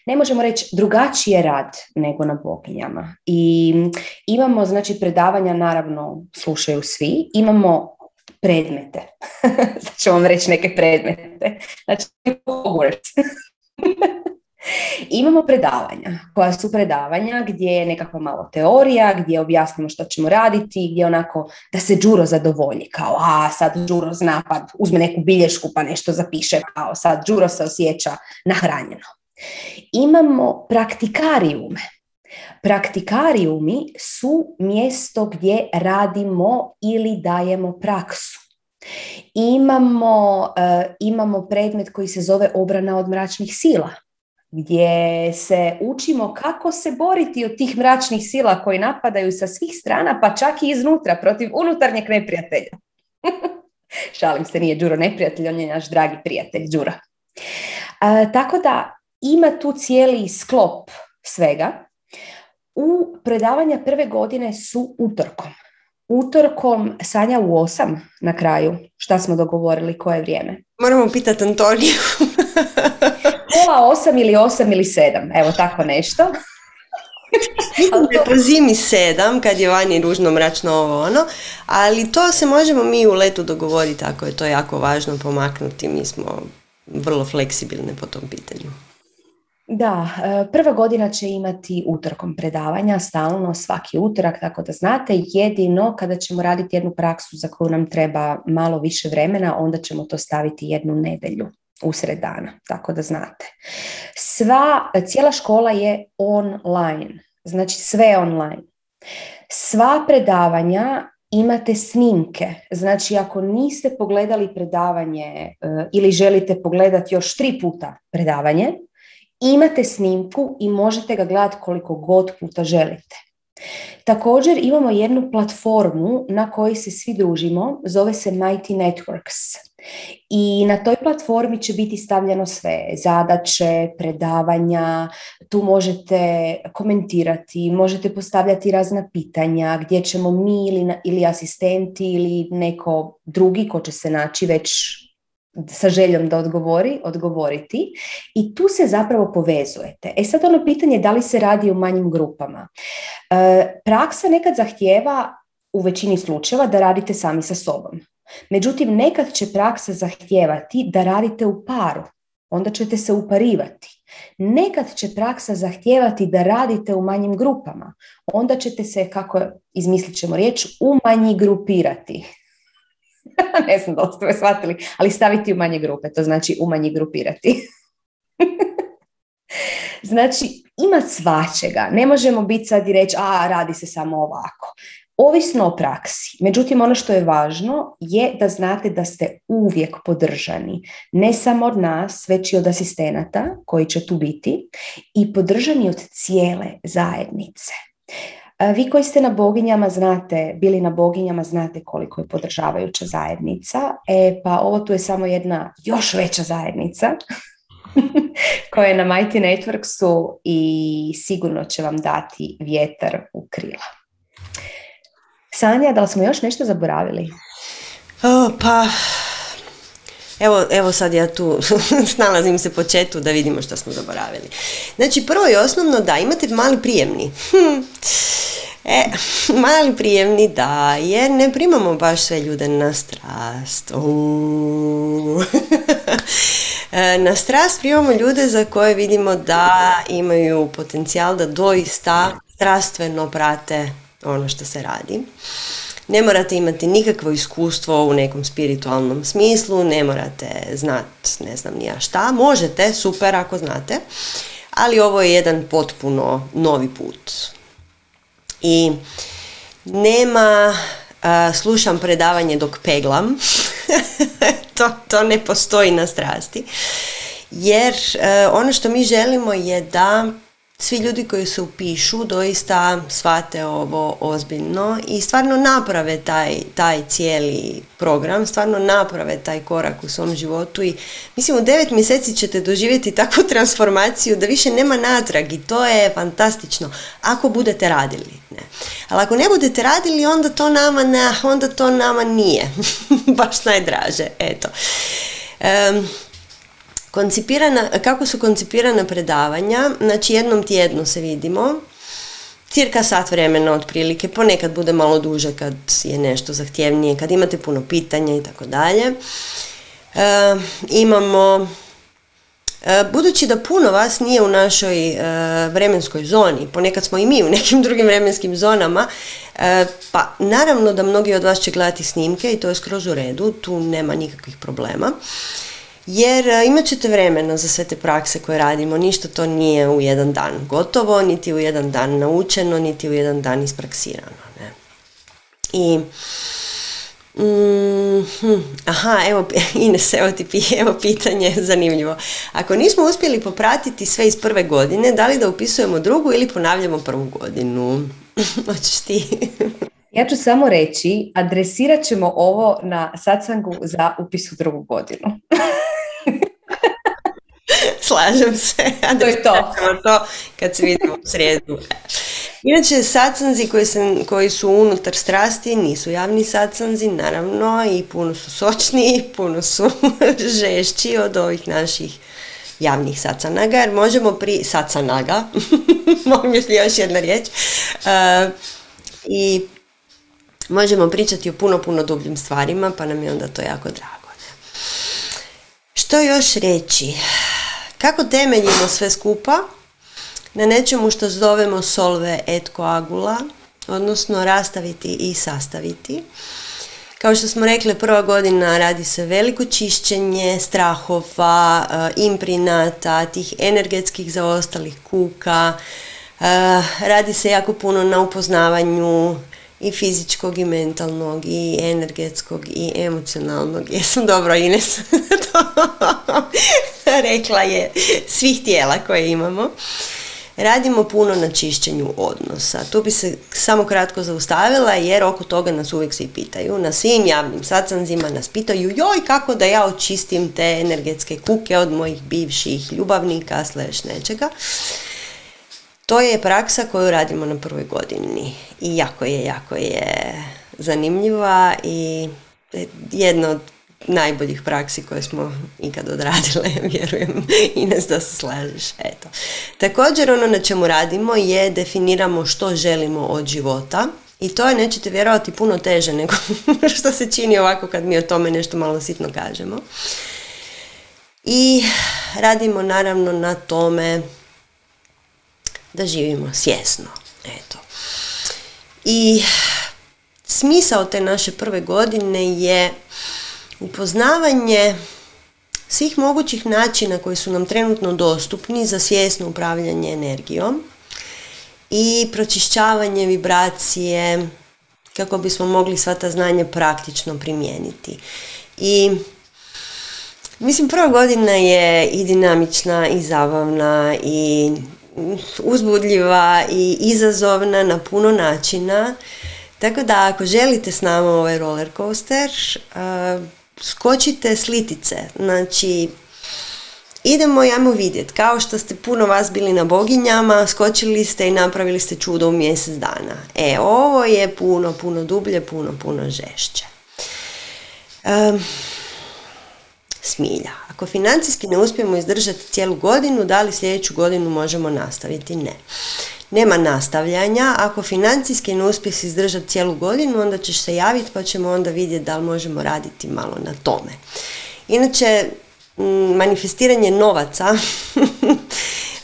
ne možemo reći drugačije rad nego na boginjama. I imamo znači predavanja, naravno slušaju svi, imamo predmete. Sad ću vam reći neke predmete. Znači, Imamo predavanja, koja su predavanja gdje je nekakva malo teorija, gdje objasnimo što ćemo raditi, gdje onako da se Đuro zadovolji, kao a sad Đuro zna pa uzme neku bilješku pa nešto zapiše, kao sad Đuro se osjeća nahranjeno. Imamo praktikarijume. Praktikarijumi su mjesto gdje radimo ili dajemo praksu. Imamo, uh, imamo predmet koji se zove obrana od mračnih sila gdje se učimo kako se boriti od tih mračnih sila koji napadaju sa svih strana, pa čak i iznutra, protiv unutarnjeg neprijatelja. Šalim se, nije Đuro neprijatelj, on je naš dragi prijatelj, Đura. E, tako da ima tu cijeli sklop svega. U predavanja prve godine su utorkom. Utorkom Sanja u osam na kraju. Šta smo dogovorili, koje vrijeme? Moramo pitati Antoniju. Pola osam ili osam ili sedam, evo tako nešto. Mislim je po zimi sedam, kad je vani ružno, mračno, ovo ono, ali to se možemo mi u letu dogovoriti ako je to jako važno pomaknuti. Mi smo vrlo fleksibilne po tom pitanju. Da, e, prva godina će imati utorkom predavanja, stalno svaki utorak, tako da znate, jedino kada ćemo raditi jednu praksu za koju nam treba malo više vremena, onda ćemo to staviti jednu nedelju usred dana, tako da znate. Sva, cijela škola je online, znači sve online. Sva predavanja imate snimke, znači ako niste pogledali predavanje e, ili želite pogledati još tri puta predavanje, imate snimku i možete ga gledati koliko god puta želite. Također imamo jednu platformu na kojoj se svi družimo, zove se Mighty Networks. I na toj platformi će biti stavljeno sve, zadaće, predavanja, tu možete komentirati, možete postavljati razna pitanja gdje ćemo mi ili, ili asistenti ili neko drugi ko će se naći već sa željom da odgovori, odgovoriti i tu se zapravo povezujete. E sad ono pitanje da li se radi u manjim grupama. E, praksa nekad zahtjeva u većini slučajeva da radite sami sa sobom. Međutim, nekad će praksa zahtijevati da radite u paru, onda ćete se uparivati. Nekad će praksa zahtijevati da radite u manjim grupama, onda ćete se, kako izmislit ćemo riječ, umanji grupirati. ne znam da ste shvatili, ali staviti u manje grupe, to znači umanji grupirati. znači, ima svačega. Ne možemo biti sad i reći, a radi se samo ovako. Ovisno o praksi. Međutim, ono što je važno je da znate da ste uvijek podržani. Ne samo od nas, već i od asistenata koji će tu biti i podržani od cijele zajednice. Vi koji ste na boginjama znate, bili na boginjama znate koliko je podržavajuća zajednica. E pa ovo tu je samo jedna još veća zajednica koja je na Mighty Networksu i sigurno će vam dati vjetar u krila. Sanja, da li smo još nešto zaboravili? O, pa, Evo, evo sad ja tu snalazim se po četu da vidimo što smo zaboravili. Znači, prvo i osnovno da, imate mali prijemni. E, mali prijemni da, jer ne primamo baš sve ljude na strast. E, na strast primamo ljude za koje vidimo da imaju potencijal da doista strastveno prate ono što se radi. Ne morate imati nikakvo iskustvo u nekom spiritualnom smislu, ne morate znati ne znam nija šta, možete, super ako znate, ali ovo je jedan potpuno novi put. I nema, slušam predavanje dok peglam, to, to ne postoji na strasti, jer ono što mi želimo je da svi ljudi koji se upišu doista shvate ovo ozbiljno i stvarno naprave taj, taj cijeli program, stvarno naprave taj korak u svom životu i mislim u devet mjeseci ćete doživjeti takvu transformaciju da više nema natrag i to je fantastično ako budete radili. Ne. Ali ako ne budete radili onda to nama, ne, onda to nama nije baš najdraže. Eto. Um, Koncipirana, kako su koncipirana predavanja, znači jednom tjednu se vidimo, cirka sat vremena otprilike, ponekad bude malo duže kad je nešto zahtjevnije, kad imate puno pitanja i tako dalje. E, imamo e, Budući da puno vas nije u našoj e, vremenskoj zoni, ponekad smo i mi u nekim drugim vremenskim zonama, pa naravno da mnogi od vas će gledati snimke i to je skroz u redu, tu nema nikakvih problema jer e, imat ćete vremena za sve te prakse koje radimo, ništa to nije u jedan dan gotovo, niti u jedan dan naučeno, niti u jedan dan ispraksirano. Ne? I mm, aha, evo Ines, evo ti evo pitanje, zanimljivo. Ako nismo uspjeli popratiti sve iz prve godine, da li da upisujemo drugu ili ponavljamo prvu godinu? Hoćeš ti? Ja ću samo reći, adresirat ćemo ovo na satsangu za upis u drugu godinu. Slažem se. To je to. to kad se vidimo u srijedu. Inače, satsanzi koji, koji su unutar strasti nisu javni satsanzi, naravno, i puno su sočniji, puno su žešći od ovih naših javnih sacanaga, jer možemo pri... Sacanaga, molim još jedna riječ. Uh, I možemo pričati o puno, puno dubljim stvarima, pa nam je onda to jako drago. Što još reći? Kako temeljimo sve skupa? Na nečemu što zovemo solve et coagula, odnosno rastaviti i sastaviti. Kao što smo rekli, prva godina radi se veliko čišćenje strahova, eh, imprinata, tih energetskih zaostalih kuka. Eh, radi se jako puno na upoznavanju i fizičkog i mentalnog i energetskog i emocionalnog. Jesam dobro Ines to rekla je svih tijela koje imamo. Radimo puno na čišćenju odnosa. Tu bi se samo kratko zaustavila jer oko toga nas uvijek svi pitaju. Na svim javnim sacanzima nas pitaju joj kako da ja očistim te energetske kuke od mojih bivših ljubavnika, sleš nečega. To je praksa koju radimo na prvoj godini i jako je, jako je zanimljiva i jedna od najboljih praksi koje smo ikad odradile, vjerujem Ines da se slažeš. Eto. Također ono na čemu radimo je definiramo što želimo od života i to je, nećete vjerovati, puno teže nego što se čini ovako kad mi o tome nešto malo sitno kažemo. I radimo naravno na tome da živimo svjesno. Eto. I smisao te naše prve godine je upoznavanje svih mogućih načina koji su nam trenutno dostupni za svjesno upravljanje energijom i pročišćavanje vibracije kako bismo mogli sva ta znanja praktično primijeniti. I mislim prva godina je i dinamična i zabavna i uzbudljiva i izazovna na puno načina. Tako da ako želite s nama ovaj roller coaster, uh, skočite s litice. Znači, idemo i ajmo vidjeti. Kao što ste puno vas bili na boginjama, skočili ste i napravili ste čudo u mjesec dana. E, ovo je puno, puno dublje, puno, puno žešće. Um, smilja. Ako financijski ne uspijemo izdržati cijelu godinu, da li sljedeću godinu možemo nastaviti? Ne. Nema nastavljanja. Ako financijski ne uspiješ izdržati cijelu godinu, onda ćeš se javiti pa ćemo onda vidjeti da li možemo raditi malo na tome. Inače, manifestiranje novaca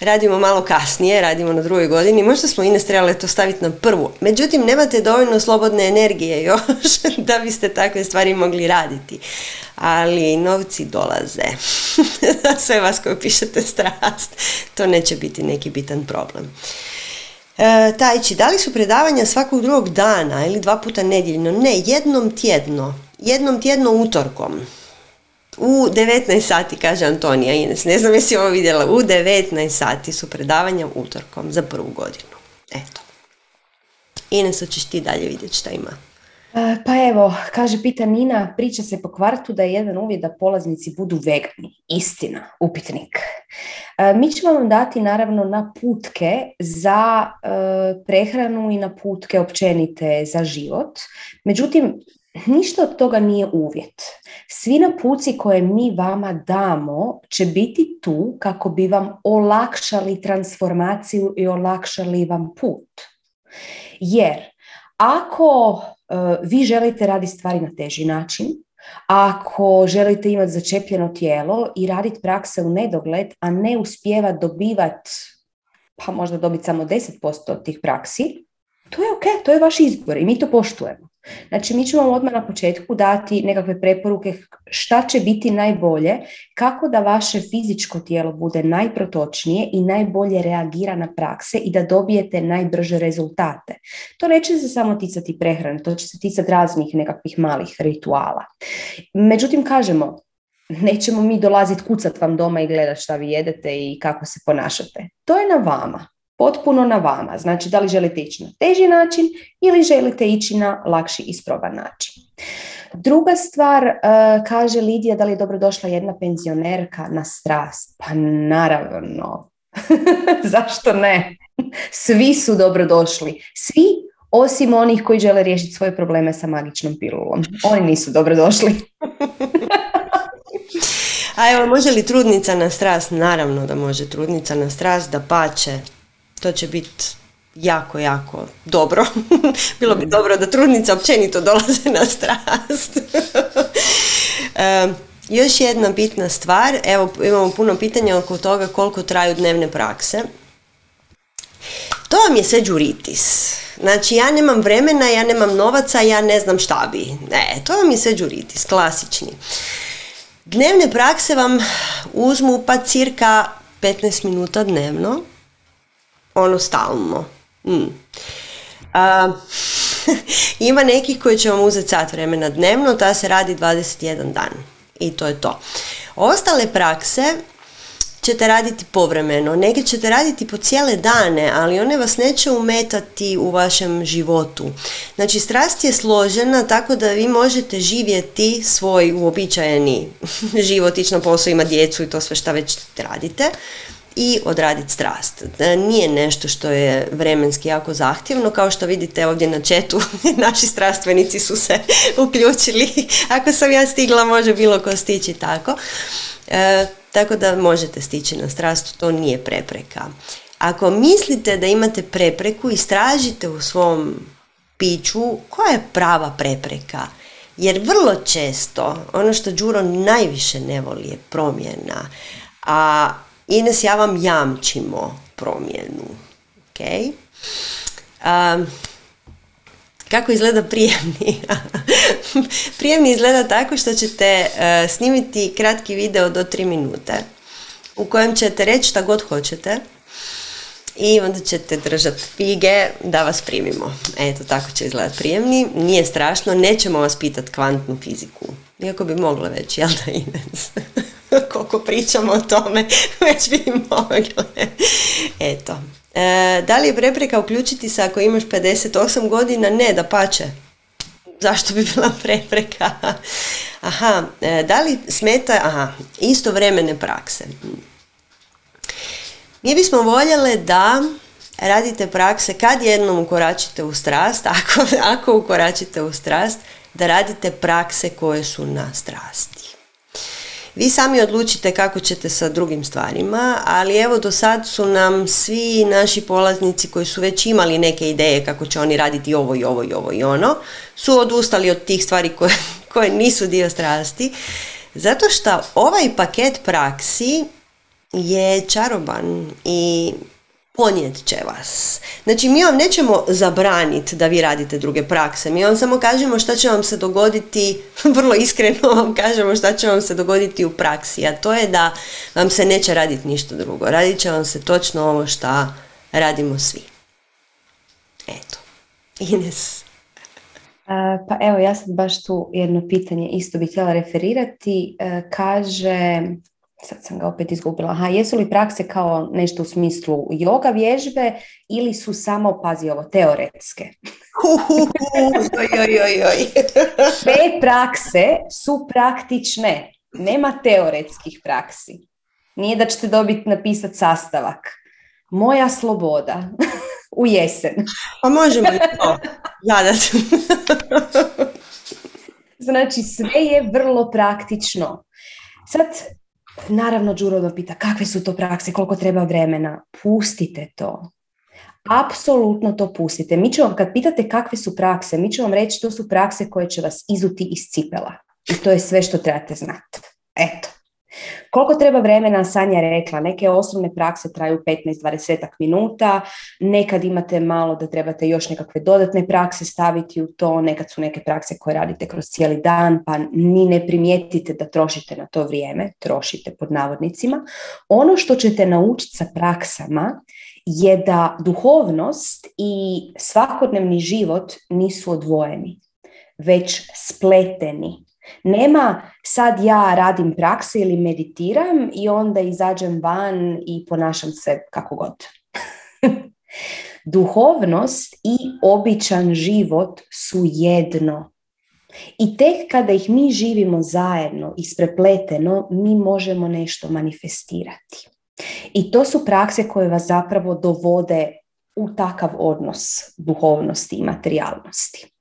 radimo malo kasnije, radimo na drugoj godini. Možda smo Ines trebali to staviti na prvu. Međutim, nemate dovoljno slobodne energije još da biste takve stvari mogli raditi. Ali novci dolaze. Sve vas koji pišete strast, to neće biti neki bitan problem. E, tajči, da li su predavanja svakog drugog dana ili dva puta nedjeljno? Ne, jednom tjedno. Jednom tjedno utorkom. U 19 sati, kaže Antonija Ines, ne znam jesi ovo vidjela, u 19 sati su predavanja utorkom za prvu godinu. Eto. Ines, hoćeš ti dalje vidjeti šta ima. E, pa evo, kaže Pita Nina, priča se po kvartu da je jedan uvjet da polaznici budu vegani. Istina, upitnik. E, mi ćemo vam dati naravno naputke za e, prehranu i naputke općenite za život. Međutim, ništa od toga nije uvjet. Svi napuci koje mi vama damo će biti tu kako bi vam olakšali transformaciju i olakšali vam put. Jer ako e, vi želite raditi stvari na teži način, ako želite imati začepljeno tijelo i raditi prakse u nedogled, a ne uspjeva dobivati, pa možda dobiti samo 10% od tih praksi, to je ok, to je vaš izbor i mi to poštujemo. Znači, mi ćemo odmah na početku dati nekakve preporuke šta će biti najbolje, kako da vaše fizičko tijelo bude najprotočnije i najbolje reagira na prakse i da dobijete najbrže rezultate. To neće se samo ticati prehrane, to će se ticati raznih nekakvih malih rituala. Međutim, kažemo, nećemo mi dolaziti kucat vam doma i gledati šta vi jedete i kako se ponašate. To je na vama Potpuno na vama. Znači, da li želite ići na teži način ili želite ići na lakši isproban način. Druga stvar, e, kaže Lidija da li je dobro došla jedna penzionerka na strast. Pa naravno. Zašto ne? Svi su dobro došli. Svi osim onih koji žele riješiti svoje probleme sa magičnom pilulom. Oni nisu dobro došli. A evo, može li trudnica na strast? Naravno da može trudnica na strast, da pače. To će biti jako, jako dobro. Bilo bi dobro da trudnica općenito dolaze na strast. još jedna bitna stvar, evo imamo puno pitanja oko toga koliko traju dnevne prakse. To vam je sve džuritis. Znači ja nemam vremena, ja nemam novaca, ja ne znam šta bi. Ne, to vam je sve džuritis, klasični. Dnevne prakse vam uzmu pa cirka 15 minuta dnevno, ono stalno. Mm. ima nekih koji će vam uzeti sat vremena dnevno, ta se radi 21 dan i to je to. Ostale prakse ćete raditi povremeno, neke ćete raditi po cijele dane, ali one vas neće umetati u vašem životu. Znači, strast je složena tako da vi možete živjeti svoj uobičajeni život, ići na posao, ima djecu i to sve šta već radite i odraditi strast. Nije nešto što je vremenski jako zahtjevno, kao što vidite ovdje na četu, naši strastvenici su se uključili. Ako sam ja stigla, može bilo ko stići tako. E, tako da možete stići na strast, to nije prepreka. Ako mislite da imate prepreku, istražite u svom piću koja je prava prepreka. Jer vrlo često ono što Đuro najviše ne voli je promjena. A Ines, ja vam jamčimo promjenu. Okay? kako izgleda prijemni? prijemni izgleda tako što ćete uh, snimiti kratki video do 3 minute u kojem ćete reći šta god hoćete i onda ćete držati fige da vas primimo. Eto, tako će izgledati prijemni. Nije strašno, nećemo vas pitati kvantnu fiziku. Iako bi mogla već, jel da Ines? Koliko pričamo o tome, već bi mogla. Eto, E, da li je prepreka uključiti se ako imaš 58 godina? Ne, da pače. Zašto bi bila prepreka? Aha, e, da li smeta, aha, istovremene prakse. Mi bismo voljele da radite prakse kad jednom ukoračite u strast, ako, ako ukoračite u strast, da radite prakse koje su na strasti. Vi sami odlučite kako ćete sa drugim stvarima, ali evo do sad su nam svi naši polaznici koji su već imali neke ideje kako će oni raditi ovo i ovo i ovo i ono, su odustali od tih stvari koje, koje nisu dio strasti, zato što ovaj paket praksi je čaroban i ponijet će vas. Znači mi vam nećemo zabraniti da vi radite druge prakse, mi vam samo kažemo šta će vam se dogoditi, vrlo iskreno vam kažemo šta će vam se dogoditi u praksi, a to je da vam se neće raditi ništa drugo. Radit će vam se točno ovo šta radimo svi. Eto. Ines. Pa evo, ja sad baš tu jedno pitanje isto bih htjela referirati. E, kaže sad sam ga opet izgubila. Aha, jesu li prakse kao nešto u smislu yoga vježbe ili su samo, pazi ovo, teoretske? Sve prakse su praktične. Nema teoretskih praksi. Nije da ćete dobiti napisati sastavak. Moja sloboda u jesen. Pa možemo i to znači, sve je vrlo praktično. Sad, Naravno, Đuro pita kakve su to prakse, koliko treba vremena. Pustite to. Apsolutno to pustite. Mi ćemo, kad pitate kakve su prakse, mi ćemo vam reći to su prakse koje će vas izuti iz cipela. I to je sve što trebate znati. Eto. Koliko treba vremena, Sanja rekla, neke osnovne prakse traju 15-20 minuta, nekad imate malo da trebate još nekakve dodatne prakse staviti u to, nekad su neke prakse koje radite kroz cijeli dan, pa ni ne primijetite da trošite na to vrijeme, trošite pod navodnicima. Ono što ćete naučiti sa praksama je da duhovnost i svakodnevni život nisu odvojeni, već spleteni nema sad ja radim prakse ili meditiram i onda izađem van i ponašam se kako god. Duhovnost i običan život su jedno. I tek kada ih mi živimo zajedno, isprepleteno, mi možemo nešto manifestirati. I to su prakse koje vas zapravo dovode u takav odnos duhovnosti i materijalnosti.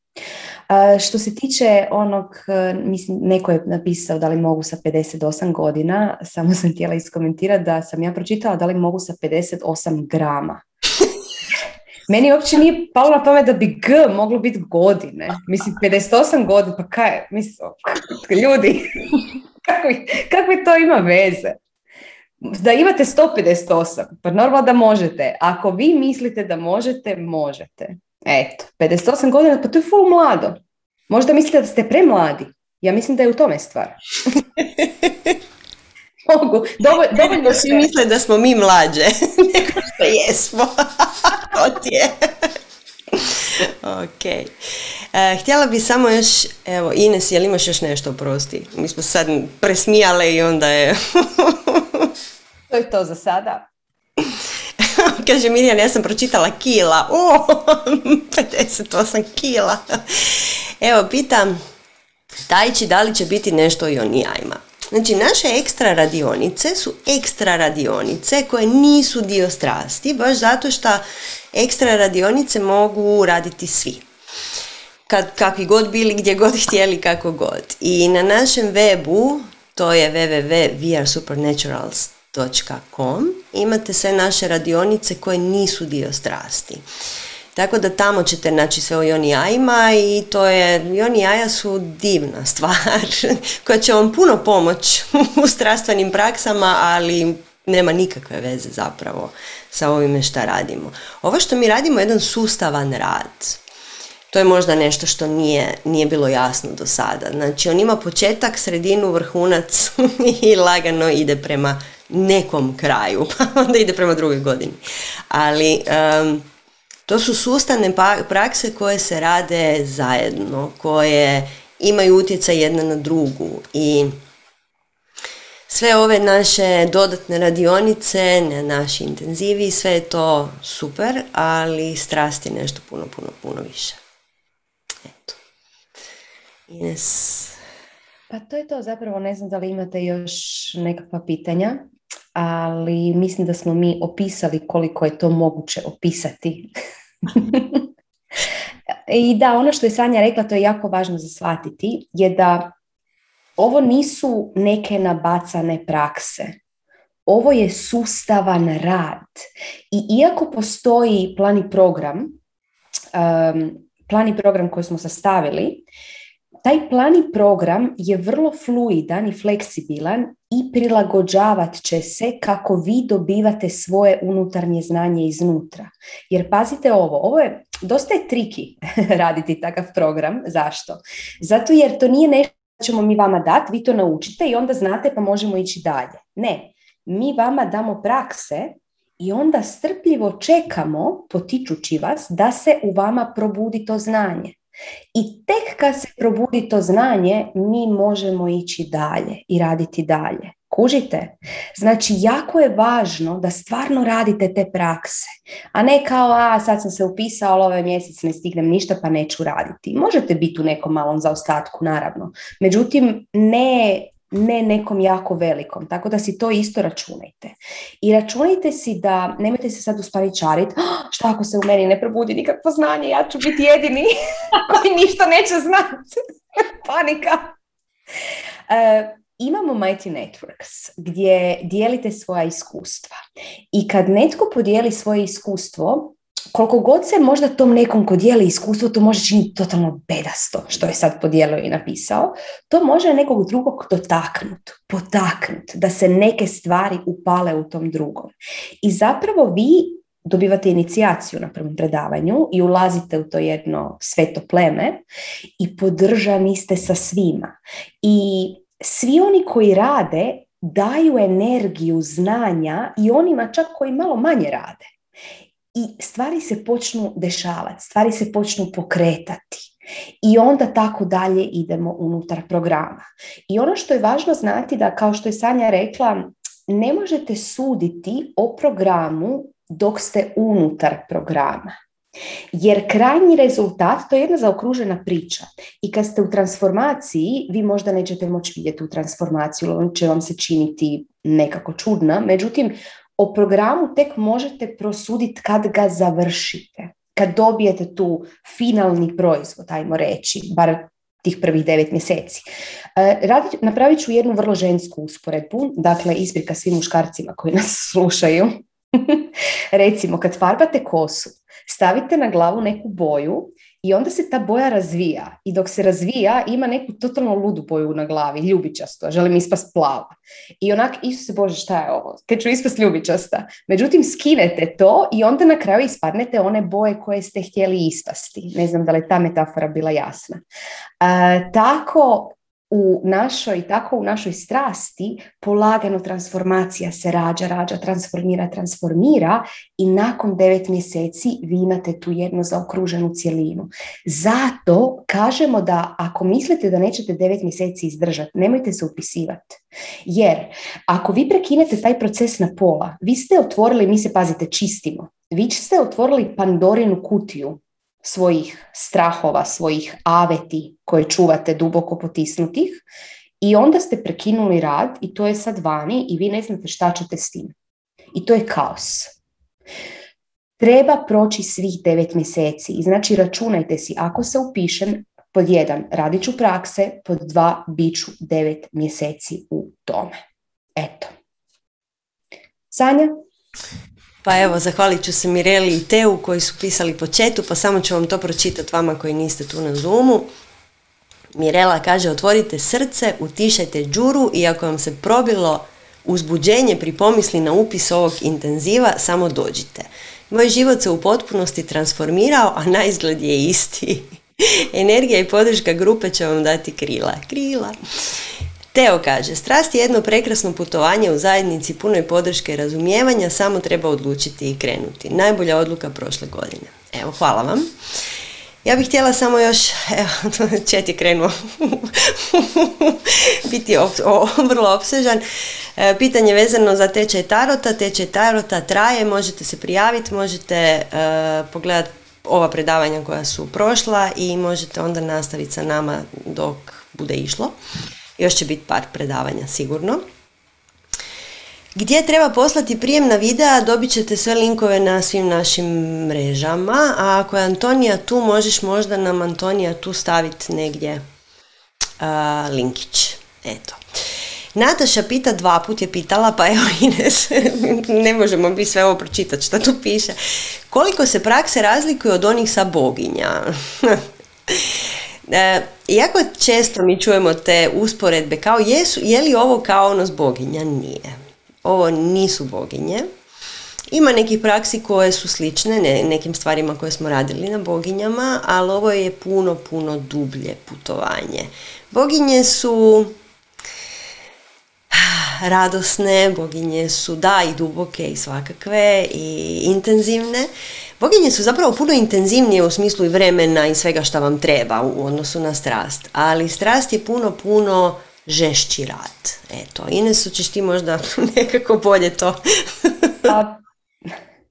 Što se tiče onog, mislim, neko je napisao da li mogu sa 58 godina, samo sam htjela iskomentirati da sam ja pročitala da li mogu sa 58 grama. Meni uopće nije palo na pamet da bi G moglo biti godine. Mislim, 58 godina, pa kaj, mislim, ljudi, kako to ima veze? Da imate 158, pa normalno da možete. Ako vi mislite da možete, možete. Eto, 58 godina, pa to je full mlado. Možda mislite da ste premladi. Ja mislim da je u tome stvar. Mogu. Dovoljno, svi misle da smo mi mlađe nego što jesmo. to ti je. ok. E, htjela bi samo još, evo Ines, jel imaš još nešto oprosti? Mi smo sad presmijale i onda je... to je to za sada. Kaže Mirjan, ja sam pročitala kila. O, 58 kila. Evo, pitam Tajči da li će biti nešto i o nijajima. Znači, naše ekstra radionice su ekstra radionice koje nisu dio strasti, baš zato što ekstra radionice mogu raditi svi. Kad, kakvi god bili, gdje god htjeli, kako god. I na našem webu, to je www.vrsupernaturals.com, imate sve naše radionice koje nisu dio strasti. Tako da tamo ćete naći sve o joni jajima i to je, joni jaja su divna stvar koja će vam puno pomoć u strastvenim praksama, ali nema nikakve veze zapravo sa ovime šta radimo. Ovo što mi radimo je jedan sustavan rad. To je možda nešto što nije, nije bilo jasno do sada. Znači on ima početak, sredinu, vrhunac i lagano ide prema nekom kraju, pa onda ide prema drugoj godini. Ali to su sustavne pa, prakse koje se rade zajedno, koje imaju utjecaj jedna na drugu i sve ove naše dodatne radionice, ne naši intenzivi, sve je to super, ali strasti nešto puno, puno, puno više. Eto. Ines. Pa to je to, zapravo ne znam da li imate još nekakva pitanja, ali mislim da smo mi opisali koliko je to moguće opisati I da, ono što je Sanja rekla, to je jako važno za shvatiti, je da ovo nisu neke nabacane prakse. Ovo je sustavan rad. I iako postoji plani program, um, plani program koji smo sastavili, taj plani program je vrlo fluidan i fleksibilan i prilagođavat će se kako vi dobivate svoje unutarnje znanje iznutra. Jer pazite ovo, ovo je dosta je triki raditi takav program. Zašto? Zato jer to nije nešto ćemo mi vama dati, vi to naučite i onda znate pa možemo ići dalje. Ne, mi vama damo prakse i onda strpljivo čekamo, potičući vas, da se u vama probudi to znanje. I tek kad se probudi to znanje, mi možemo ići dalje i raditi dalje. Kužite? Znači, jako je važno da stvarno radite te prakse, a ne kao, a sad sam se upisao, ali ovaj mjesec ne stignem ništa pa neću raditi. Možete biti u nekom malom zaostatku, naravno. Međutim, ne ne nekom jako velikom, tako da si to isto računajte. I računajte si da, nemojte se sad uspaničariti, oh, šta ako se u meni ne probudi nikakvo znanje, ja ću biti jedini koji ništa neće znati. Panika. Uh, imamo Mighty Networks gdje dijelite svoja iskustva. I kad netko podijeli svoje iskustvo, koliko god se možda tom nekom ko dijeli iskustvo, to može činiti totalno bedasto, što je sad podijelio i napisao, to može nekog drugog dotaknut, potaknut, da se neke stvari upale u tom drugom. I zapravo vi dobivate inicijaciju na prvom predavanju i ulazite u to jedno sveto pleme i podržani ste sa svima. I svi oni koji rade daju energiju znanja i onima čak koji malo manje rade i stvari se počnu dešavati, stvari se počnu pokretati. I onda tako dalje idemo unutar programa. I ono što je važno znati da, kao što je Sanja rekla, ne možete suditi o programu dok ste unutar programa. Jer krajnji rezultat, to je jedna zaokružena priča. I kad ste u transformaciji, vi možda nećete moći vidjeti tu transformaciju, on će vam se činiti nekako čudna. Međutim, o programu tek možete prosuditi kad ga završite. Kad dobijete tu finalni proizvod, ajmo reći, bar tih prvih devet mjeseci. E, napravit ću jednu vrlo žensku usporedbu, dakle isprika svim muškarcima koji nas slušaju. Recimo, kad farbate kosu, stavite na glavu neku boju i onda se ta boja razvija i dok se razvija ima neku totalno ludu boju na glavi, ljubičasto, želim ispast plava. I onak, Isuse Bože, šta je ovo? Kad ću ispast ljubičasta. Međutim, skinete to i onda na kraju ispadnete one boje koje ste htjeli ispasti. Ne znam da li ta metafora bila jasna. Tako u našoj, tako u našoj strasti polagano transformacija se rađa, rađa, transformira, transformira i nakon devet mjeseci vi imate tu jednu zaokruženu cjelinu. Zato kažemo da ako mislite da nećete devet mjeseci izdržati, nemojte se upisivati. Jer ako vi prekinete taj proces na pola, vi ste otvorili, mi se pazite, čistimo, vi ste otvorili Pandorinu kutiju svojih strahova, svojih aveti koje čuvate duboko potisnutih i onda ste prekinuli rad i to je sad vani i vi ne znate šta ćete s tim. I to je kaos. Treba proći svih devet mjeseci znači računajte si ako se upišem pod jedan radit ću prakse, pod dva bit ću devet mjeseci u tome. Eto. Sanja? Pa evo, zahvalit ću se Mireli i Teu koji su pisali po četu, pa samo ću vam to pročitati vama koji niste tu na Zoomu. Mirela kaže, otvorite srce, utišajte džuru i ako vam se probilo uzbuđenje pri pomisli na upis ovog intenziva, samo dođite. Moj život se u potpunosti transformirao, a na izgled je isti. Energija i podrška grupe će vam dati krila. Krila. Teo kaže, strast je jedno prekrasno putovanje u zajednici punoj podrške i razumijevanja, samo treba odlučiti i krenuti. Najbolja odluka prošle godine. Evo, hvala vam. Ja bih htjela samo još, evo, čet je krenuo biti vrlo opsežan. E, pitanje vezano za tečaj tarota. Tečaj tarota traje, možete se prijaviti, možete e, pogledati ova predavanja koja su prošla i možete onda nastaviti sa nama dok bude išlo. Još će biti par predavanja sigurno. Gdje treba poslati prijem na videa, dobit ćete sve linkove na svim našim mrežama, a ako je Antonija tu, možeš možda nam Antonija tu staviti negdje linkić. Eto. Nataša pita dva put je pitala, pa evo Ines, ne možemo bi sve ovo pročitati što tu piše. Koliko se prakse razlikuju od onih sa boginja? E, iako često mi čujemo te usporedbe kao jesu, je li ovo kao ono s boginja? Nije. Ovo nisu boginje. Ima nekih praksi koje su slične ne, nekim stvarima koje smo radili na boginjama, ali ovo je puno, puno dublje putovanje. Boginje su radosne, boginje su da i duboke i svakakve i intenzivne. Boginje su zapravo puno intenzivnije u smislu i vremena i svega što vam treba u odnosu na strast, ali strast je puno, puno žešći rad. Eto, Ines, ćeš ti možda nekako bolje to? Pa,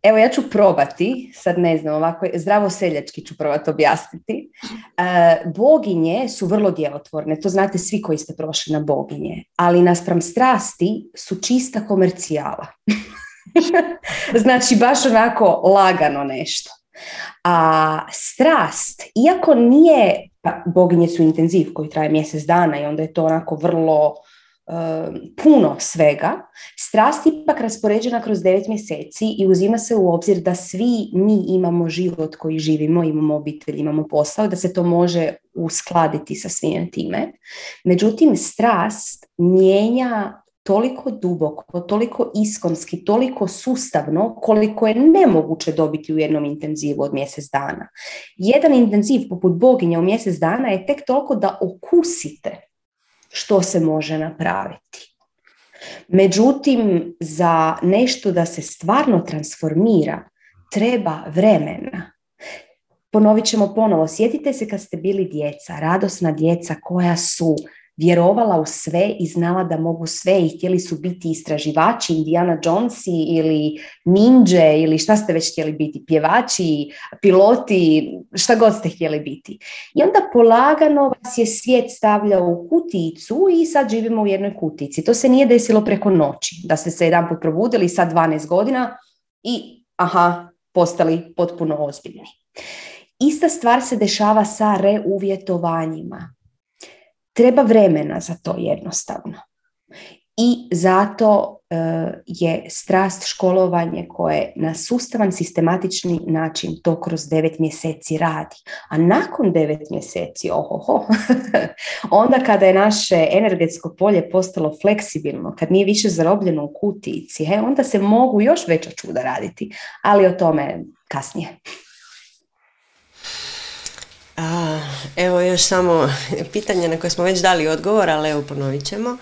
evo ja ću probati, sad ne znam, ovako zdravo seljački ću probati objasniti. E, boginje su vrlo djelotvorne, to znate svi koji ste prošli na boginje, ali naspram strasti su čista komercijala. znači baš onako lagano nešto. A strast, iako nije, pa boginje su intenziv koji traje mjesec dana i onda je to onako vrlo puno svega, strast je ipak raspoređena kroz devet mjeseci i uzima se u obzir da svi mi imamo život koji živimo, imamo obitelj, imamo posao, da se to može uskladiti sa svime time. Međutim, strast mijenja toliko duboko, toliko iskonski, toliko sustavno koliko je nemoguće dobiti u jednom intenzivu od mjesec dana. Jedan intenziv poput boginja u mjesec dana je tek toliko da okusite što se može napraviti. Međutim, za nešto da se stvarno transformira, treba vremena. Ponovit ćemo ponovo. Sjetite se kad ste bili djeca, radosna djeca koja su vjerovala u sve i znala da mogu sve i htjeli su biti istraživači, Indiana Jonesi ili ninja ili šta ste već htjeli biti, pjevači, piloti, šta god ste htjeli biti. I onda polagano vas je svijet stavljao u kuticu i sad živimo u jednoj kutici. To se nije desilo preko noći, da ste se jedan put probudili sad 12 godina i aha, postali potpuno ozbiljni. Ista stvar se dešava sa reuvjetovanjima. Treba vremena za to jednostavno. I zato e, je strast školovanje koje na sustavan, sistematični način to kroz devet mjeseci radi. A nakon devet mjeseci, ohoho, onda kada je naše energetsko polje postalo fleksibilno, kad nije više zarobljeno u kutici, he, onda se mogu još veća čuda raditi. Ali o tome kasnije. A, evo još samo pitanje na koje smo već dali odgovor, ali evo ponovit ćemo.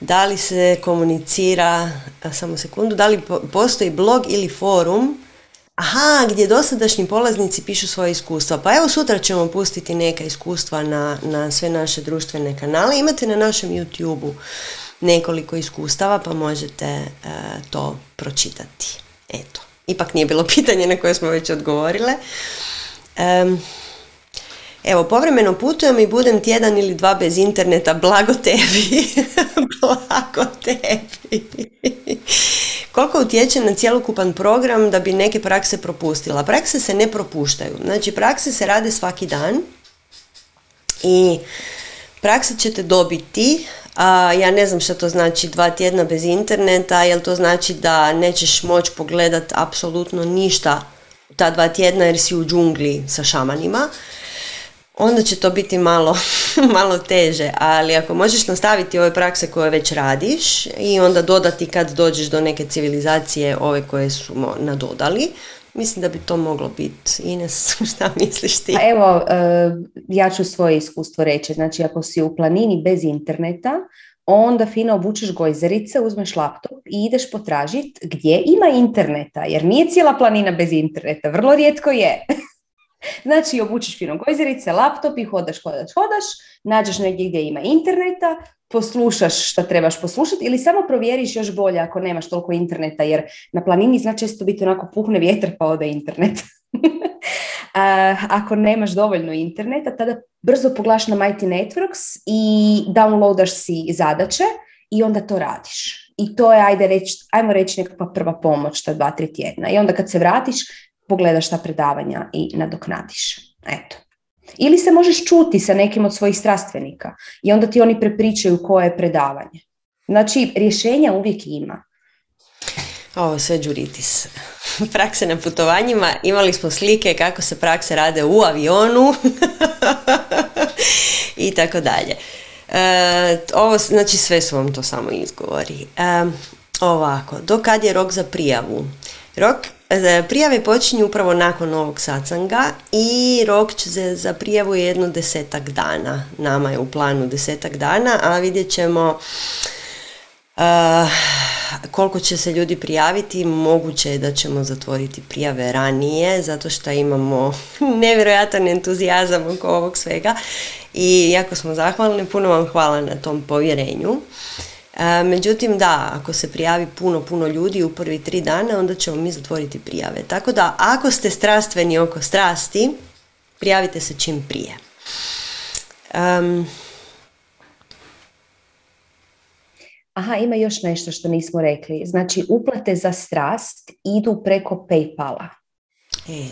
Da li se komunicira, samo sekundu, da li postoji blog ili forum Aha, gdje dosadašnji polaznici pišu svoje iskustva. Pa evo sutra ćemo pustiti neka iskustva na, na sve naše društvene kanale. Imate na našem YouTube-u nekoliko iskustava pa možete e, to pročitati. Eto, ipak nije bilo pitanje na koje smo već odgovorile. Evo, povremeno putujem i budem tjedan ili dva bez interneta, blago tebi. blago tebi. Koliko utječe na cjelokupan program da bi neke prakse propustila? Prakse se ne propuštaju. Znači, prakse se rade svaki dan i prakse ćete dobiti a, ja ne znam što to znači dva tjedna bez interneta, jel to znači da nećeš moći pogledat apsolutno ništa ta dva tjedna jer si u džungli sa šamanima onda će to biti malo, malo teže, ali ako možeš nastaviti ove prakse koje već radiš i onda dodati kad dođeš do neke civilizacije ove koje smo nadodali, mislim da bi to moglo biti. Ines, šta misliš ti? Pa evo, e, ja ću svoje iskustvo reći. Znači, ako si u planini bez interneta, onda fino obučeš gojzerice, uzmeš laptop i ideš potražiti gdje ima interneta, jer nije cijela planina bez interneta, vrlo rijetko je. Znači, obučiš fino gojzerice, laptop i hodaš, hodaš, hodaš, nađeš negdje gdje ima interneta, poslušaš što trebaš poslušati ili samo provjeriš još bolje ako nemaš toliko interneta, jer na planini zna često biti onako puhne vjetar pa ode internet. ako nemaš dovoljno interneta, tada brzo poglaš na Mighty Networks i downloadaš si zadaće i onda to radiš. I to je, ajde reći, ajmo reći nekakva prva pomoć, ta dva, tri tjedna. I onda kad se vratiš, pogledaš ta predavanja i nadoknadiš. Eto. Ili se možeš čuti sa nekim od svojih strastvenika i onda ti oni prepričaju koje je predavanje. Znači, rješenja uvijek ima. Ovo sve džuritis. Prakse na putovanjima, imali smo slike kako se prakse rade u avionu i tako dalje. E, ovo, znači sve su vam to samo izgovori. E, ovako, do kad je rok za prijavu? Rok prijave počinju upravo nakon ovog sacanga i rok će se za prijavu jedno desetak dana. Nama je u planu desetak dana, a vidjet ćemo uh, koliko će se ljudi prijaviti. Moguće je da ćemo zatvoriti prijave ranije, zato što imamo nevjerojatan entuzijazam oko ovog svega i jako smo zahvalni. Puno vam hvala na tom povjerenju. E, međutim, da, ako se prijavi puno, puno ljudi u prvi tri dana, onda ćemo mi zatvoriti prijave. Tako da, ako ste strastveni oko strasti, prijavite se čim prije. Aha, ima još nešto što nismo rekli. Znači, uplate za strast idu preko Paypala. E.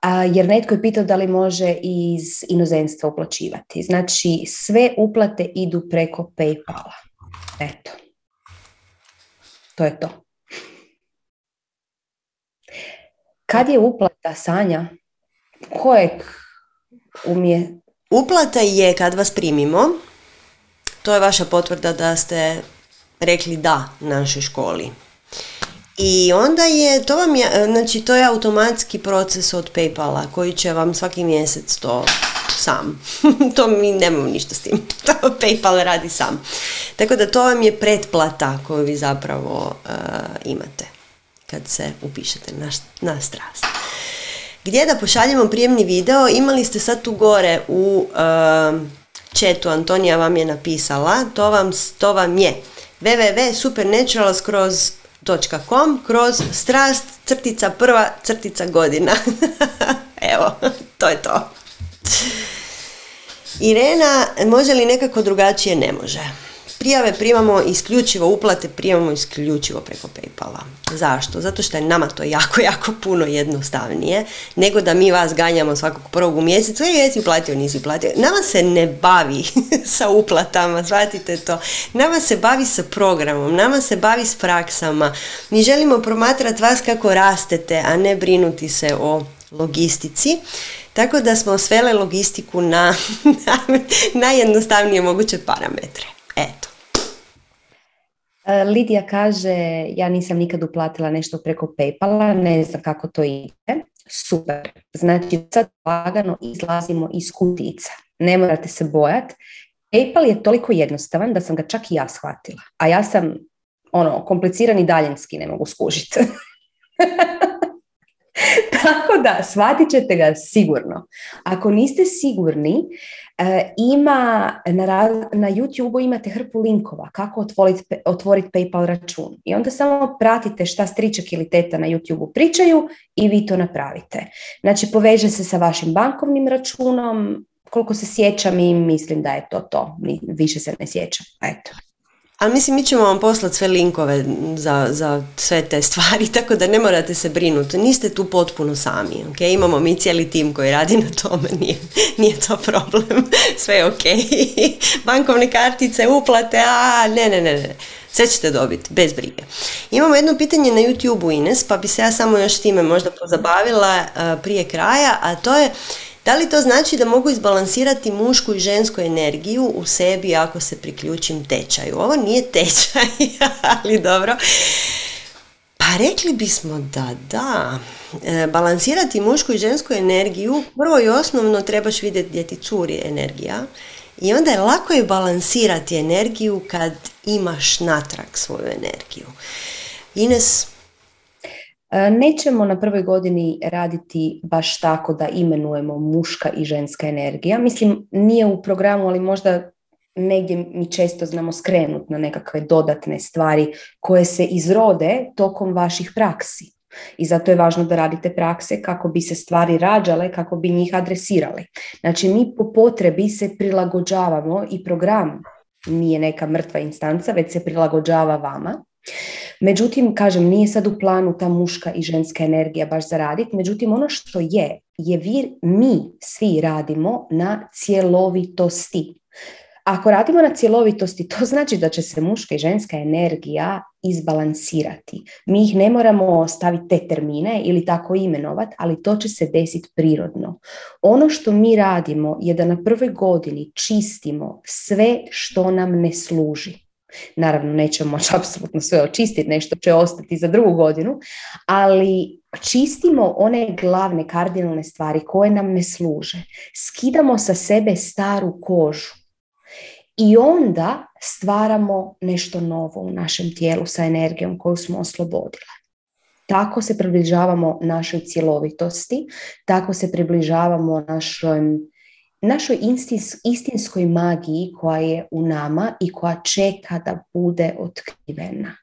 A, jer netko je pitao da li može iz inozemstva uplaćivati. Znači, sve uplate idu preko Paypala. Eto. To je to. Kad je uplata Sanja? Kojeg umije? Uplata je kad vas primimo. To je vaša potvrda da ste rekli da našoj školi. I onda je, to vam je, znači to je automatski proces od Paypala koji će vam svaki mjesec to sam. to mi nemamo ništa s tim. To PayPal radi sam. Tako da to vam je pretplata koju vi zapravo uh, imate kad se upišete na, na strast. Gdje da pošaljemo prijemni video? Imali ste sad tu gore u uh, četu Antonija vam je napisala, to vam, to vam je www.supernaturals.com kroz strast crtica prva crtica godina. Evo, to je to. Irena, može li nekako drugačije? Ne može. Prijave primamo isključivo, uplate primamo isključivo preko Paypala. Zašto? Zato što je nama to jako, jako puno jednostavnije nego da mi vas ganjamo svakog prvog u mjesecu. E, jesi platio, nisi platio. Nama se ne bavi sa uplatama, shvatite to. Nama se bavi sa programom, nama se bavi s praksama. Mi želimo promatrati vas kako rastete, a ne brinuti se o logistici. Tako da smo svele logistiku na najjednostavnije moguće parametre. Eto. E, Lidija kaže, ja nisam nikad uplatila nešto preko Paypala, ne znam kako to ide. Super. Znači, sad lagano izlazimo iz kutica. Ne morate se bojati. Paypal je toliko jednostavan da sam ga čak i ja shvatila. A ja sam ono, komplicirani daljinski ne mogu skužiti. Tako da, shvatit ćete ga sigurno. Ako niste sigurni, e, ima na, na YouTube-u imate hrpu linkova kako otvoriti, otvoriti PayPal račun. I onda samo pratite šta stričak ili teta na YouTube-u pričaju i vi to napravite. Znači, poveže se sa vašim bankovnim računom, koliko se sjećam i mislim da je to to. Više se ne sjećam. Eto. Ali mislim, mi ćemo vam poslati sve linkove za, za sve te stvari, tako da ne morate se brinuti. Niste tu potpuno sami, ok? Imamo mi cijeli tim koji radi na tome, nije, nije to problem. Sve je ok. Bankovne kartice, uplate, a ne, ne, ne, ne. Sve ćete dobiti, bez brige. Imamo jedno pitanje na YouTube-u Ines, pa bi se ja samo još time možda pozabavila prije kraja, a to je da li to znači da mogu izbalansirati mušku i žensku energiju u sebi ako se priključim tečaju? Ovo nije tečaj, ali dobro. Pa rekli bismo da da. E, balansirati mušku i žensku energiju, prvo i osnovno trebaš vidjeti gdje ti curi energija. I onda je lako je balansirati energiju kad imaš natrag svoju energiju. Ines, nećemo na prvoj godini raditi baš tako da imenujemo muška i ženska energija. Mislim, nije u programu, ali možda negdje mi često znamo skrenuti na nekakve dodatne stvari koje se izrode tokom vaših praksi. I zato je važno da radite prakse kako bi se stvari rađale, kako bi njih adresirali. Znači, mi po potrebi se prilagođavamo i program nije neka mrtva instanca, već se prilagođava vama. Međutim, kažem, nije sad u planu ta muška i ženska energija baš za raditi, međutim ono što je, je vir, mi svi radimo na cjelovitosti. Ako radimo na cjelovitosti, to znači da će se muška i ženska energija izbalansirati. Mi ih ne moramo staviti te termine ili tako imenovati, ali to će se desiti prirodno. Ono što mi radimo je da na prvoj godini čistimo sve što nam ne služi. Naravno, nećemo moći apsolutno sve očistiti, nešto će ostati za drugu godinu, ali čistimo one glavne kardinalne stvari koje nam ne služe. Skidamo sa sebe staru kožu i onda stvaramo nešto novo u našem tijelu sa energijom koju smo oslobodile. Tako se približavamo našoj cjelovitosti, tako se približavamo našoj našoj istinskoj magiji koja je u nama i koja čeka da bude otkrivena.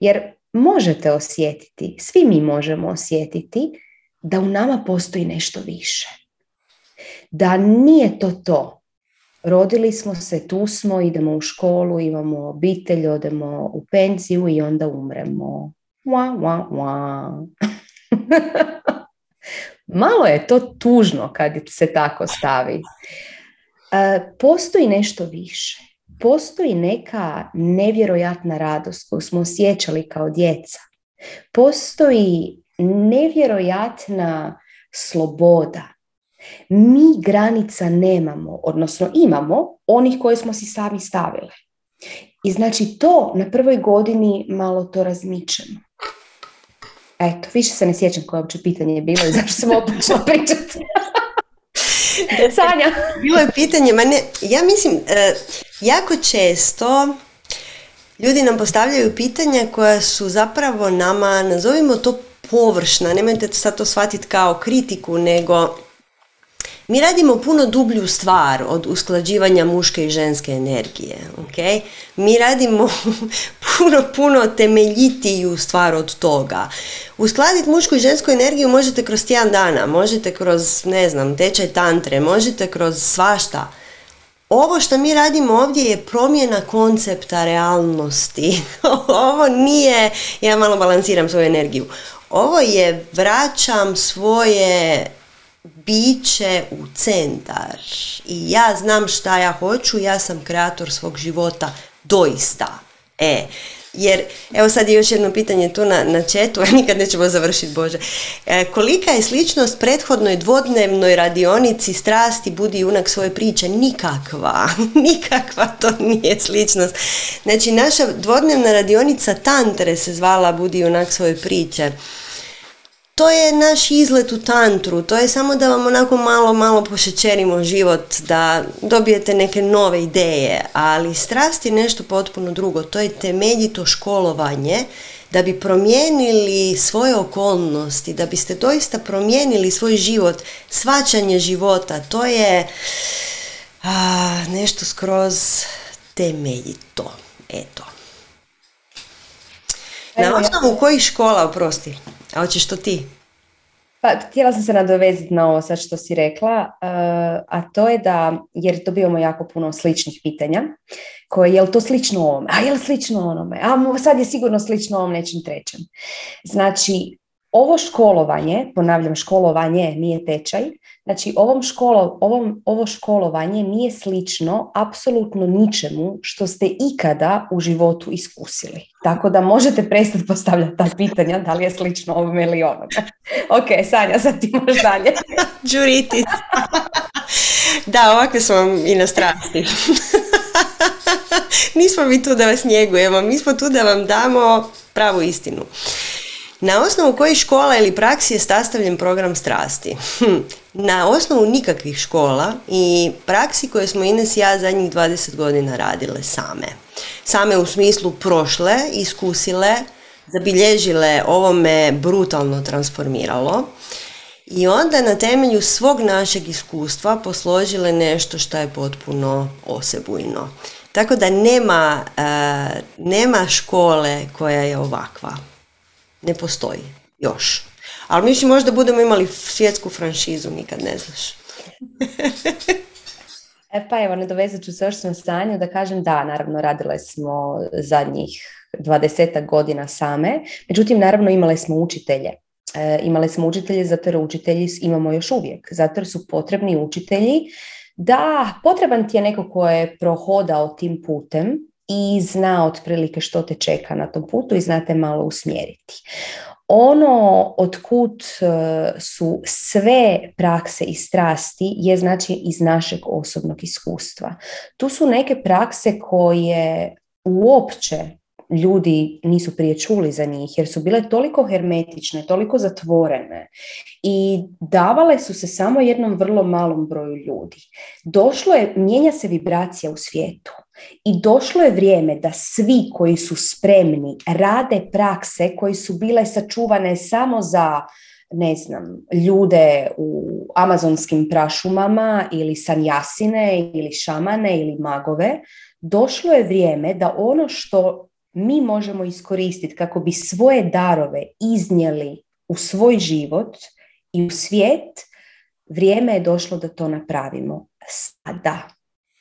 Jer možete osjetiti, svi mi možemo osjetiti da u nama postoji nešto više. Da nije to to. Rodili smo se, tu smo, idemo u školu, imamo obitelj, odemo u penziju i onda umremo. Wa, wa, wa. Malo je to tužno kad se tako stavi. E, postoji nešto više. Postoji neka nevjerojatna radost koju smo osjećali kao djeca. Postoji nevjerojatna sloboda. Mi granica nemamo, odnosno imamo onih koje smo si sami stavili. I znači to na prvoj godini malo to razmičemo. Eto, više se ne sjećam koje uopće pitanje je bilo i zašto sam opočela pričati. Sanja. Bilo je pitanje, ma ne, ja mislim, e, jako često ljudi nam postavljaju pitanja koja su zapravo nama, nazovimo to površna, nemojte sad to shvatiti kao kritiku, nego Mi radimo puno dublju stvar od usklađivanja muške i ženske energije. Okay? Mi radimo puno, puno temeljitiju stvar od toga. Uskladiti mušku i žensku energiju možete kroz tjedan dana, možete kroz, ne znam, tečaj tantre, možete kroz svašta. Ovo što mi radimo ovdje je promjena koncepta realnosti. Ovo nije, ja malo balansiram svoju energiju. Ovo je vraćam svoje biće u centar i ja znam šta ja hoću, ja sam kreator svog života, doista. E, jer, evo sad je još jedno pitanje tu na, na četu, nikad nećemo završiti, Bože. E, kolika je sličnost prethodnoj dvodnevnoj radionici strasti budi junak svoje priče? Nikakva, nikakva to nije sličnost. Znači, naša dvodnevna radionica Tantre se zvala budi junak svoje priče to je naš izlet u tantru, to je samo da vam onako malo, malo pošećerimo život, da dobijete neke nove ideje, ali strast je nešto potpuno drugo, to je temeljito školovanje da bi promijenili svoje okolnosti, da biste doista promijenili svoj život, svačanje života, to je a, nešto skroz temeljito. Eto. Na osnovu kojih škola, oprosti? A hoćeš to ti? Pa, htjela sam se nadovezati na ovo sad što si rekla, uh, a to je da, jer dobivamo jako puno sličnih pitanja, koje je li to slično ovome, a je li slično onome, a sad je sigurno slično ovom nečem trećem. Znači, ovo školovanje, ponavljam školovanje, nije tečaj, znači ovom školo, ovom, ovo školovanje nije slično apsolutno ničemu što ste ikada u životu iskusili. Tako da možete prestati postavljati ta pitanja da li je slično ovome ili onome. ok, Sanja, sad ti možeš dalje. Đuritis. da, ovakve smo vam i na strasti. Nismo mi tu da vas njegujemo, mi smo tu da vam damo pravu istinu. Na osnovu kojih škola ili praksi je sastavljen program strasti? Hm, na osnovu nikakvih škola i praksi koje smo Ines i ja zadnjih 20 godina radile same. Same u smislu prošle, iskusile, zabilježile, ovo me brutalno transformiralo i onda na temelju svog našeg iskustva posložile nešto što je potpuno osebujno. Tako da nema, uh, nema škole koja je ovakva ne postoji još. Ali mislim možda budemo imali svjetsku franšizu, nikad ne znaš. e pa evo, nadovezat ću se još na stanju da kažem da, naravno radile smo zadnjih dvadesetak godina same, međutim naravno imale smo učitelje. E, imale smo učitelje zato jer učitelji imamo još uvijek, zato jer su potrebni učitelji da potreban ti je neko ko je prohodao tim putem i zna otprilike što te čeka na tom putu i znate malo usmjeriti. Ono otkud e, su sve prakse i strasti je znači iz našeg osobnog iskustva. Tu su neke prakse koje uopće ljudi nisu prije čuli za njih jer su bile toliko hermetične, toliko zatvorene i davale su se samo jednom vrlo malom broju ljudi. Došlo je, mijenja se vibracija u svijetu i došlo je vrijeme da svi koji su spremni rade prakse koji su bile sačuvane samo za ne znam, ljude u amazonskim prašumama ili sanjasine ili šamane ili magove, došlo je vrijeme da ono što mi možemo iskoristiti kako bi svoje darove iznijeli u svoj život i u svijet, vrijeme je došlo da to napravimo sada.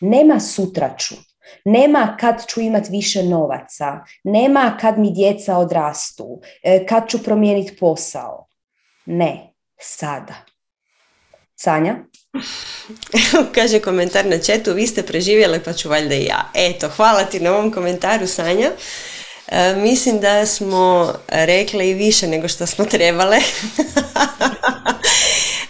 Nema sutraću, nema kad ću imati više novaca, nema kad mi djeca odrastu, e, kad ću promijeniti posao. Ne, sada. Sanja? Kaže komentar na četu, vi ste preživjeli pa ću valjda i ja. Eto, hvala ti na ovom komentaru Sanja. E, mislim da smo rekli i više nego što smo trebale.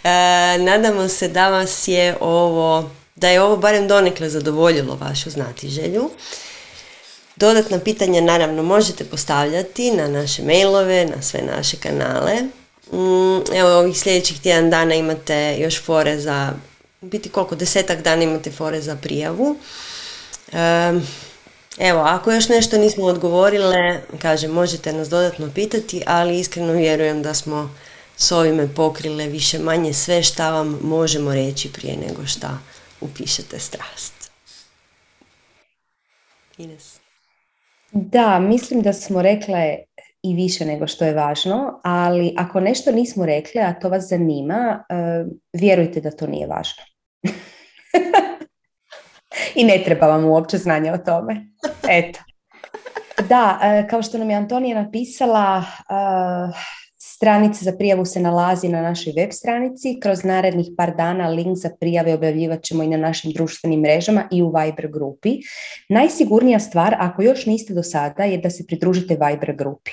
e, nadamo se da vas je ovo, da je ovo barem donekle zadovoljilo vašu znatiželju. Dodatna pitanja naravno možete postavljati na naše mailove, na sve naše kanale. Mm, evo ovih sljedećih tjedan dana imate još fore za, biti koliko, desetak dana imate fore za prijavu. Evo, ako još nešto nismo odgovorile, kažem, možete nas dodatno pitati, ali iskreno vjerujem da smo s ovime pokrile više manje sve šta vam možemo reći prije nego šta upišete strast. Ines. Da, mislim da smo rekle i više nego što je važno, ali ako nešto nismo rekli, a to vas zanima, e, vjerujte da to nije važno. I ne treba vam uopće znanje o tome. Eto. Da, e, kao što nam je Antonija napisala, e, Stranica za prijavu se nalazi na našoj web stranici. Kroz narednih par dana link za prijave objavljivat ćemo i na našim društvenim mrežama i u Viber grupi. Najsigurnija stvar, ako još niste do sada, je da se pridružite Viber grupi.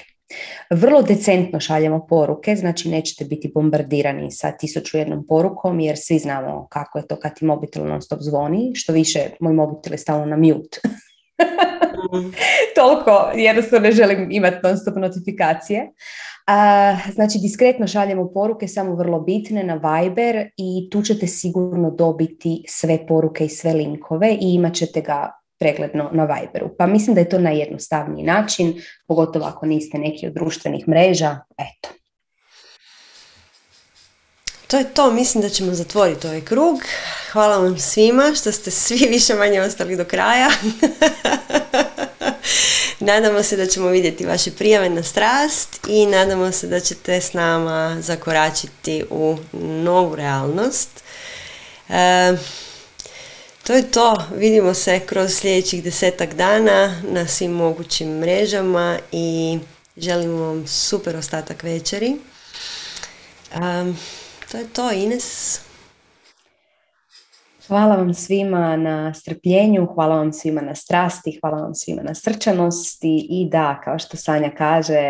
Vrlo decentno šaljemo poruke, znači nećete biti bombardirani sa tisuću jednom porukom, jer svi znamo kako je to kad ti mobitel non stop zvoni, što više moj mobitel je stalno na mute. Mm. Toliko jednostavno ne želim imati non stop notifikacije. Znači, diskretno šaljemo poruke, samo vrlo bitne na Viber i tu ćete sigurno dobiti sve poruke i sve linkove i imat ćete ga pregledno na Viberu. Pa mislim da je to najjednostavniji način, pogotovo ako niste neki od društvenih mreža. Eto. To je to, mislim da ćemo zatvoriti ovaj krug. Hvala vam svima što ste svi više manje ostali do kraja. nadamo se da ćemo vidjeti vaše prijave na strast i nadamo se da ćete s nama zakoračiti u novu realnost. E, to je to. Vidimo se kroz sljedećih desetak dana na svim mogućim mrežama i želimo vam super ostatak večeri. Um, to je to, Ines. Hvala vam svima na strpljenju, hvala vam svima na strasti, hvala vam svima na srčanosti i da, kao što Sanja kaže,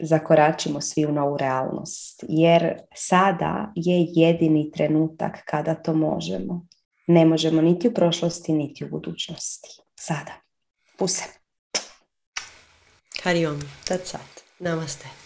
zakoračimo svi u novu realnost. Jer sada je jedini trenutak kada to možemo. Ne možemo niti u prošlosti, niti u budućnosti. Sada. Puse. Hariom. Tat sat. Namaste.